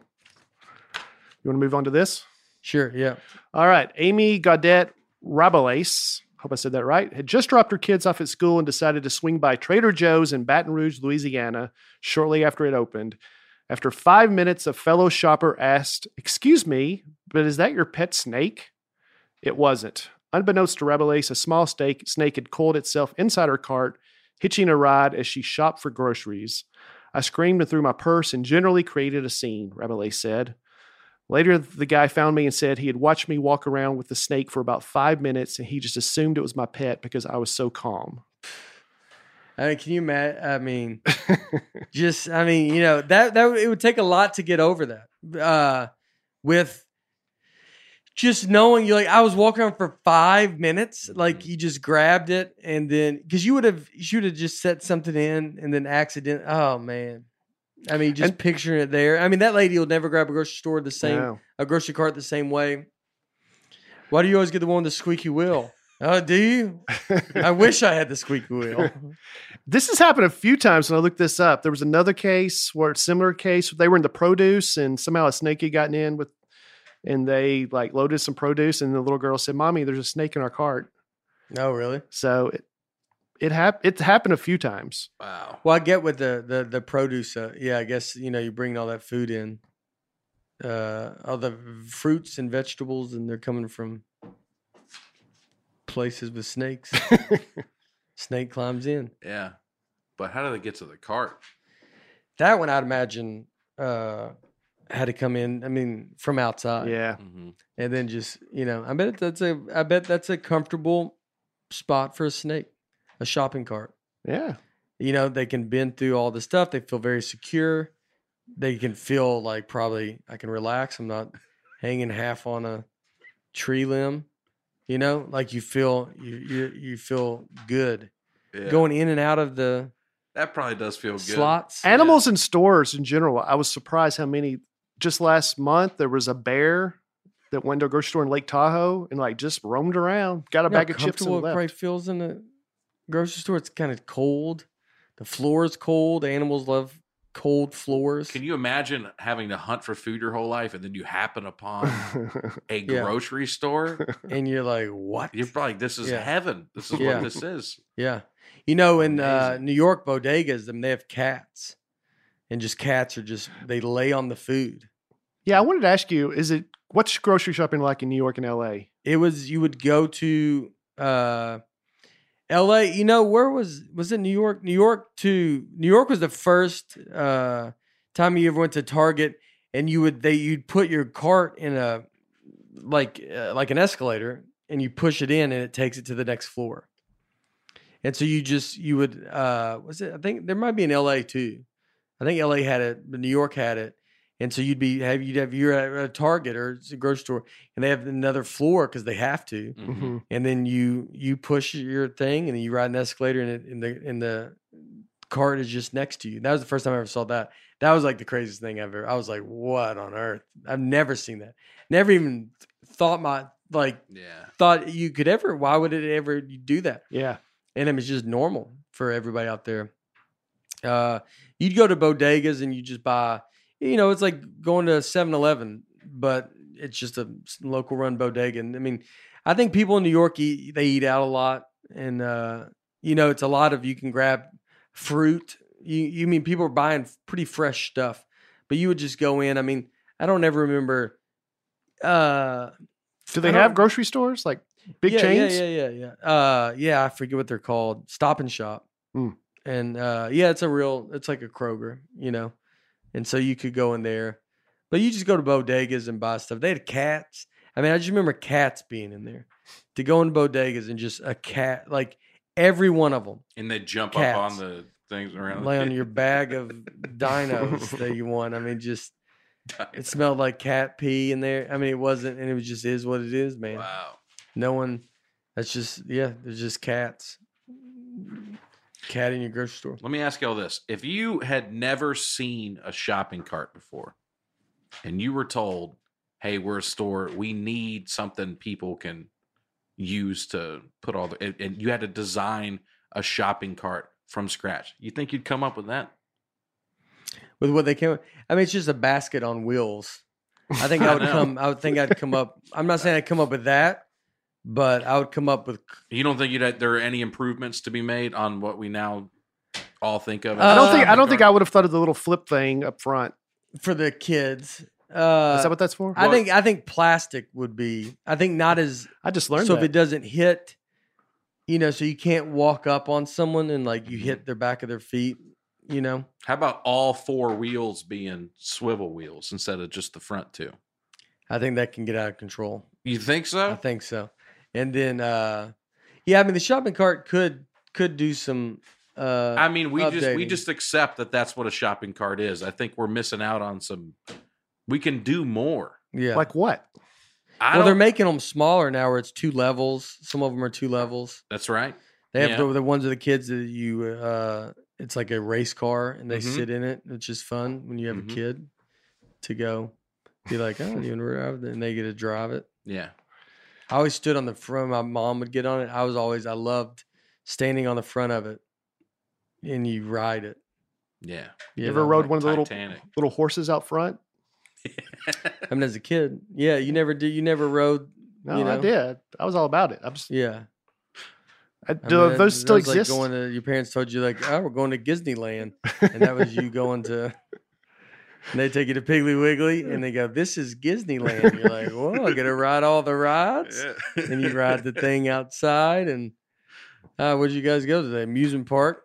You want to move on to this? Sure. Yeah. All right. Amy Gaudette Rabelais, hope I said that right, had just dropped her kids off at school and decided to swing by Trader Joe's in Baton Rouge, Louisiana, shortly after it opened. After five minutes, a fellow shopper asked, Excuse me, but is that your pet snake? It wasn't. Unbeknownst to Rabelais, a small snake, snake had coiled itself inside her cart, hitching a ride as she shopped for groceries. I screamed and threw my purse and generally created a scene, Rabelais said. Later, the guy found me and said he had watched me walk around with the snake for about five minutes and he just assumed it was my pet because I was so calm. I mean, can you imagine? I mean, just I mean, you know that that it would take a lot to get over that. Uh, with just knowing you like I was walking around for five minutes, like you just grabbed it and then because you would have you should have just set something in and then accident. Oh man, I mean, just And- picturing it there. I mean, that lady will never grab a grocery store the same No. a grocery cart the same way. Why do you always get the one with the squeaky wheel? Oh, do you? I wish I had the squeaky wheel. This has happened a few times when I looked this up. There was another case where similar case. They were in the produce and somehow a snake had gotten in with, and they like loaded some produce and the little girl said, "Mommy, there's a snake in our cart." Oh, really? So it it hap- it's happened a few times. Wow. Well, I get with the the the produce. Uh, yeah, I guess you know you bring all that food in, uh, all the fruits and vegetables, and they're coming from places with snakes. Snake climbs in. Yeah. But how do they get to the cart? That one, I'd imagine, uh, had to come in. I mean, from outside. Yeah, hmm and then just you know, I bet that's a I bet that's a comfortable spot for a snake, a shopping cart. yeah. you know they can bend through all the stuff they feel very secure they can feel like probably i can relax i'm not hanging half on a tree limb you know like you feel you you, you feel good Yeah. going in and out of the that probably does feel good. slots Animals in stores in general. I was surprised how many. Just last month, there was a bear that went to a grocery store in Lake Tahoe and like just roamed around, got a You know bag of chips and comfortable it left. probably feels in a grocery store it's kind of cold the floor is cold animals love cold floors Can you imagine having to hunt for food your whole life and then you happen upon a Yeah. grocery store? and you're like what You're probably this is Yeah. heaven. This is Yeah. what this is. Yeah. You know, in uh, New York bodegas, I mean, they have cats. And just cats are just, they lay on the food. yeah, I wanted to ask you: Is it what's grocery shopping like in New York and L.A.? It was, you would go to uh, LA. You know, where was, was it New York? New York to, New York was the first uh, time you ever went to Target and you would, they, you'd put your cart in a, like, uh, like an escalator and you push it in and it takes it to the next floor. And so you just you would uh was it I think there might be in LA too. I think LA had it, but New York had it. And so you'd be have you'd have you're at a Target or it's a grocery store and they have another floor because they have to. Mhm. Mm-hmm. And then you you push your thing and then you ride an escalator and it, and the and the cart is just next to you. That was the first time I ever saw that. That was like the craziest thing ever. I was like, what on earth? I've never seen that. Never even thought my like Yeah. thought you could ever. Why would it ever do that? Yeah, and it was just normal for everybody out there. Uh, you'd go to bodegas and you just buy, you know, it's like going to 7 Eleven, but it's just a local run bodega. And I mean, I think people in New York eat, they eat out a lot. And, uh, you know, it's a lot of you can grab fruit. You, you mean people are buying pretty fresh stuff, but you would just go in. I mean, I don't ever remember. Uh, do they have grocery stores like big yeah, chains? Yeah, yeah, yeah, yeah. Uh, yeah, I forget what they're called. Stop and Shop. Hmm. And uh, yeah, it's a real. It's like a Kroger, you know. And so you could go in there, but you just go to bodegas and buy stuff. They had cats. I mean, I just remember cats being in there. To go in bodegas and just a cat, like every one of them, And they jump Cats. up on the things around. lay on your bag of dinos that you want. I mean, just it smelled like cat pee in there. I mean, it wasn't, and it was just is what it is, man. Wow. No one. That's just yeah. There's just cats. Cat in your grocery store. Let me ask you all this. If you had never seen a shopping cart before and you were told, hey, we're a store, we need something people can use to put all the, and, and you had to design a shopping cart from scratch, you think you'd come up with that? with what they came. with. I mean, it's just a basket on wheels. I think I I would know. come. I would think I'd come up. I'm not saying I'd come up with that, but I would come up with. You don't think you'd, there are any improvements to be made on what we now all think of? as I Uh, don't think I don't think? I would have thought of the little flip thing up front. for the kids. Uh, Is that what that's for? I think I think plastic would be. I think not as I just learned so that. if it doesn't hit, you know, so you can't walk up on someone and like you hit their back of their feet. You know, How about all four wheels being swivel wheels instead of just the front two? I think that can get out of control. You think so? I think so. And then, uh yeah, I mean, the shopping cart could could do some. uh I mean, we just we just accept that that's what a shopping cart is. I think we're missing out on some. We can do more. Yeah. like what? I well, they're making them smaller now, where it's two levels. Some of them are two levels. That's right. They have Yeah. the, the ones of the kids that you. uh It's like a race car, and they Mhm. sit in it, which is fun when you have Mhm. a kid to go. Be like, oh, you want to drive it? And they get to drive it. Yeah. I always stood on the front. My mom would get on it. I was always, I loved standing on the front of it, and you ride it. Yeah. You ever rode one of the little Titanic. little horses out front? I mean, as a kid, yeah, you never did. You never rode. No, You I did. I was all about it. I'm just, Yeah, I, I do mean, those still was like exist? going to your parents told you like, oh, we're going to Disneyland, and that was you going to. And they take you to Piggly Wiggly, and they go, "This is Disneyland." You're like, "Whoa, I got to ride all the rides." And you ride the thing outside, and uh, where'd you guys go to the amusement park?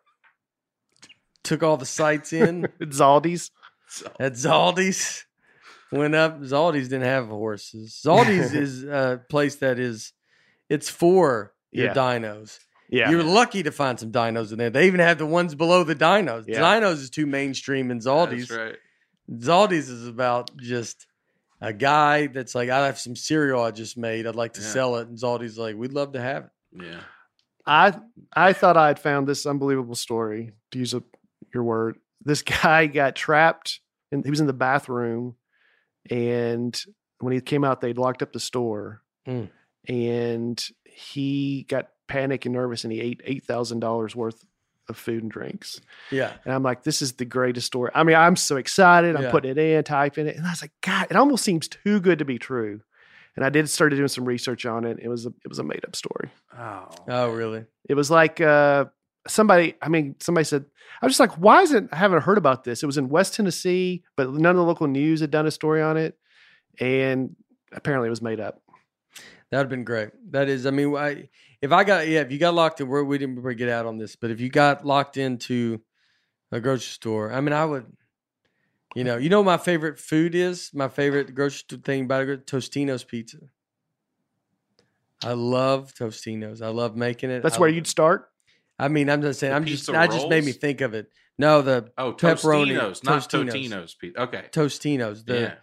Took all the sights in Zaldi's. At Zaldi's. Went up. Zaldi's didn't have horses. Zaldi's is a place that is, it's for your Yeah. dinos. Yeah. You're lucky to find some dinos in there. They even have the ones below the dinos. Yeah. Dinos is too mainstream, and Zaldi's. That's right. Zaldi's is about just a guy that's like, I have some cereal I just made. I'd like to Yeah. sell it. And Zaldi's like, we'd love to have it. Yeah. I I thought I had found this unbelievable story, to use a, your word. This guy got trapped and he was in the bathroom and when he came out they'd locked up the store Mm. and he got panic and nervous and he ate eight thousand dollars worth of food and drinks. Yeah. And I'm like, this is the greatest story. I mean, I'm so excited. I'm Yeah. putting it in, typing it. And I was like, God, it almost seems too good to be true. And I did started doing some research on it. It was a it was a made up story. Oh. Oh, really? It was like uh, somebody. I mean, somebody said. I was just like, why isn't I haven't heard about this? It was in West Tennessee, but none of the local news had done a story on it, and apparently it was made up. That would have been great. That is, I mean, I, if I got, yeah, if you got locked in, we're, didn't really get out on this, but if you got locked into a grocery store, I mean, I would, you know, you know, what my favorite food is my favorite grocery store thing about it, Tostino's pizza. I love Tostino's. I love making it. That's I where lo- you'd start. I mean, I'm just saying. The I'm just. pizza I just made me think of it. No, the Oh, Pepperoni, Tostinos, not Tostino's. Totino's. Pete. Okay. Tostino's. The yeah.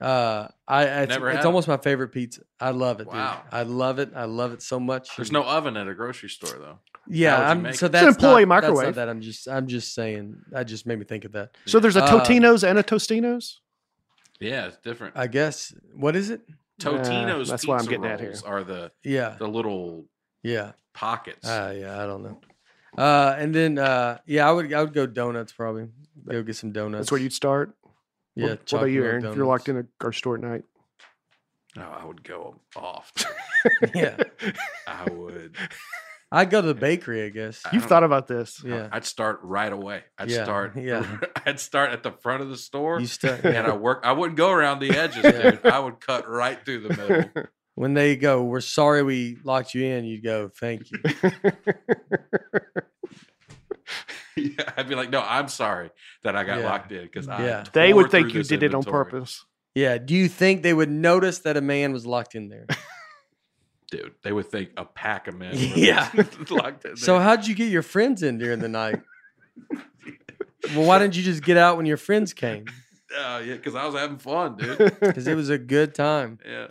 Uh, I it's, Never it's had almost my favorite pizza. I love it, Wow. dude. I love it. I love it so much. There's And- no oven at a grocery store though. Yeah, How would you I'm make so it? that's It's an employee not, that's not microwave. that I'm just I'm just saying that just made me think of that. So there's a Uh, Totino's and a Tostino's. Yeah, it's different. I guess what is it? Totino's that's pizza what I'm getting at here. rolls are the Yeah, the little yeah, pockets. uh, yeah. I don't know. Uh, and then uh, yeah, I would I would go donuts probably. Go get some donuts. That's where you'd start. Yeah. What, what about you, chocolate Aaron? If you're locked in a grocery store at night. no, I would go off. yeah, I would. I'd go to the bakery. I guess. You've don't- thought about this. Yeah, I'd start right away. I'd Yeah, start. yeah. I'd start at the front of the store, you start and I work. I wouldn't go around the edges, Yeah. dude. I would cut right through the middle. when they go. We're sorry we locked you in. You go. Thank you. yeah, I'd be like, no, I'm sorry that I got Yeah. locked in because I. Yeah. they would think you this did it on purpose. Yeah. Do you think they would notice that a man was locked in there? dude. They would think a pack of men. Yeah. locked in So how'd you get your friends in during the night? well, why didn't you just get out when your friends came? Uh, yeah, because I was having fun, dude. Because it was a good time. Yeah.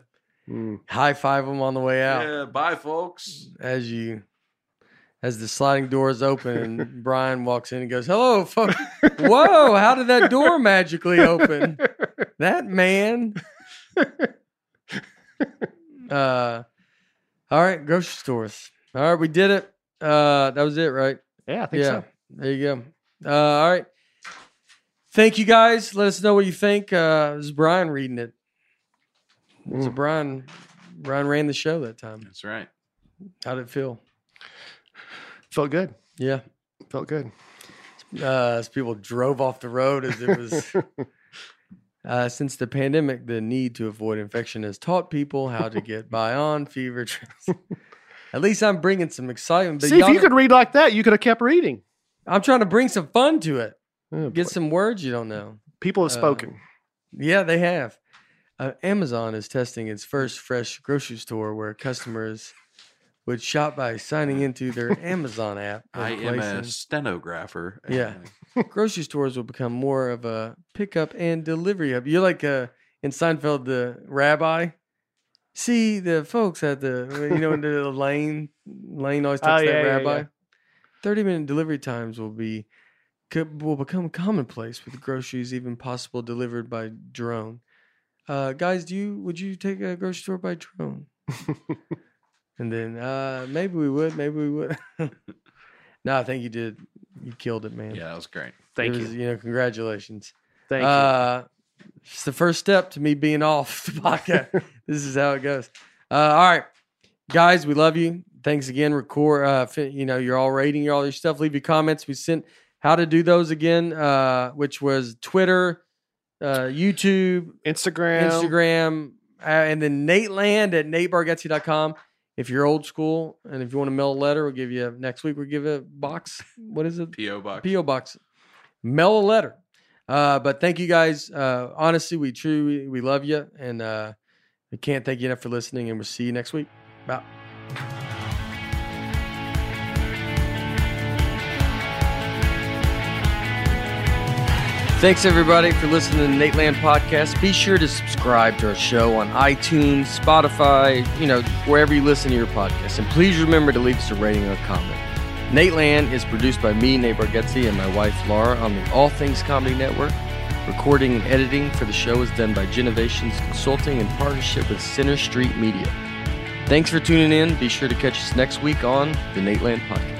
Mm. High five them on the way out Yeah. Bye, folks. as you, as the sliding doors open and Brian walks in and goes, "Hello, fuck! Whoa! How did that door magically open? That man." Uh, all right, grocery stores. All right, we did it. Uh, that was it, right? Yeah, I think yeah, so. there you go. Uh, all right. Thank you guys. Let us know what you think. Uh, this is Brian reading it. So Mm. Brian, Brian ran the show that time. That's right. How did it feel? Felt good. Yeah. Felt good. Uh, as people drove off the road as it was. Uh, since the pandemic, the need to avoid infection has taught people how to get by on fever trips. At least I'm bringing some excitement. But See, if you could read like that, you could have kept reading. I'm trying to bring some fun to it. Oh, Get boy. some words you don't know. People have uh, spoken. Yeah, they have. Uh, Amazon is testing its first fresh grocery store where customers would shop by signing into their Amazon app. I am a stenographer. Yeah. grocery stores will become more of a pickup and delivery hub. You're like uh, in Seinfeld, the rabbi. See the folks at the you know in the lane. Lane always talks Oh, to yeah, that yeah, rabbi. yeah. Thirty minute delivery times will be co- will become commonplace with groceries even possible delivered by drone. Uh, guys, do you would you take a grocery store by drone? And then uh, maybe we would, maybe we would. no, I think you did. You killed it, man. yeah, that was great. Thank It you. was, You know, congratulations. Thank you. uh, It's the first step to me being off the podcast. this is how it goes. Uh, all right, guys, we love you. Thanks again. Record. Uh, fi- you know, you're all rating your all your stuff. Leave your comments. We sent how to do those again, uh, which was Twitter, uh, YouTube, Instagram. Instagram, uh, and then Nateland at natebargatze.com. If you're old school and if you want to mail a letter, we'll give you next week. We'll give you a box. What is it? P.O. Box. PO box. Mail a letter. Uh, but thank you guys. Uh, honestly, we truly we love you, and uh, we can't thank you enough for listening. And we'll see you next week. Bye. Thanks everybody for listening to the Nateland podcast. Be sure to subscribe to our show on iTunes, Spotify, you know, wherever you listen to your podcast. And please remember to leave us a rating or a comment. Nateland is produced by me, Nate Bargatze, and my wife Laura on the All Things Comedy Network. Recording and editing for the show is done by Genovations Consulting in partnership with Center Street Media. Thanks for tuning in. Be sure to catch us next week on the Nateland Podcast.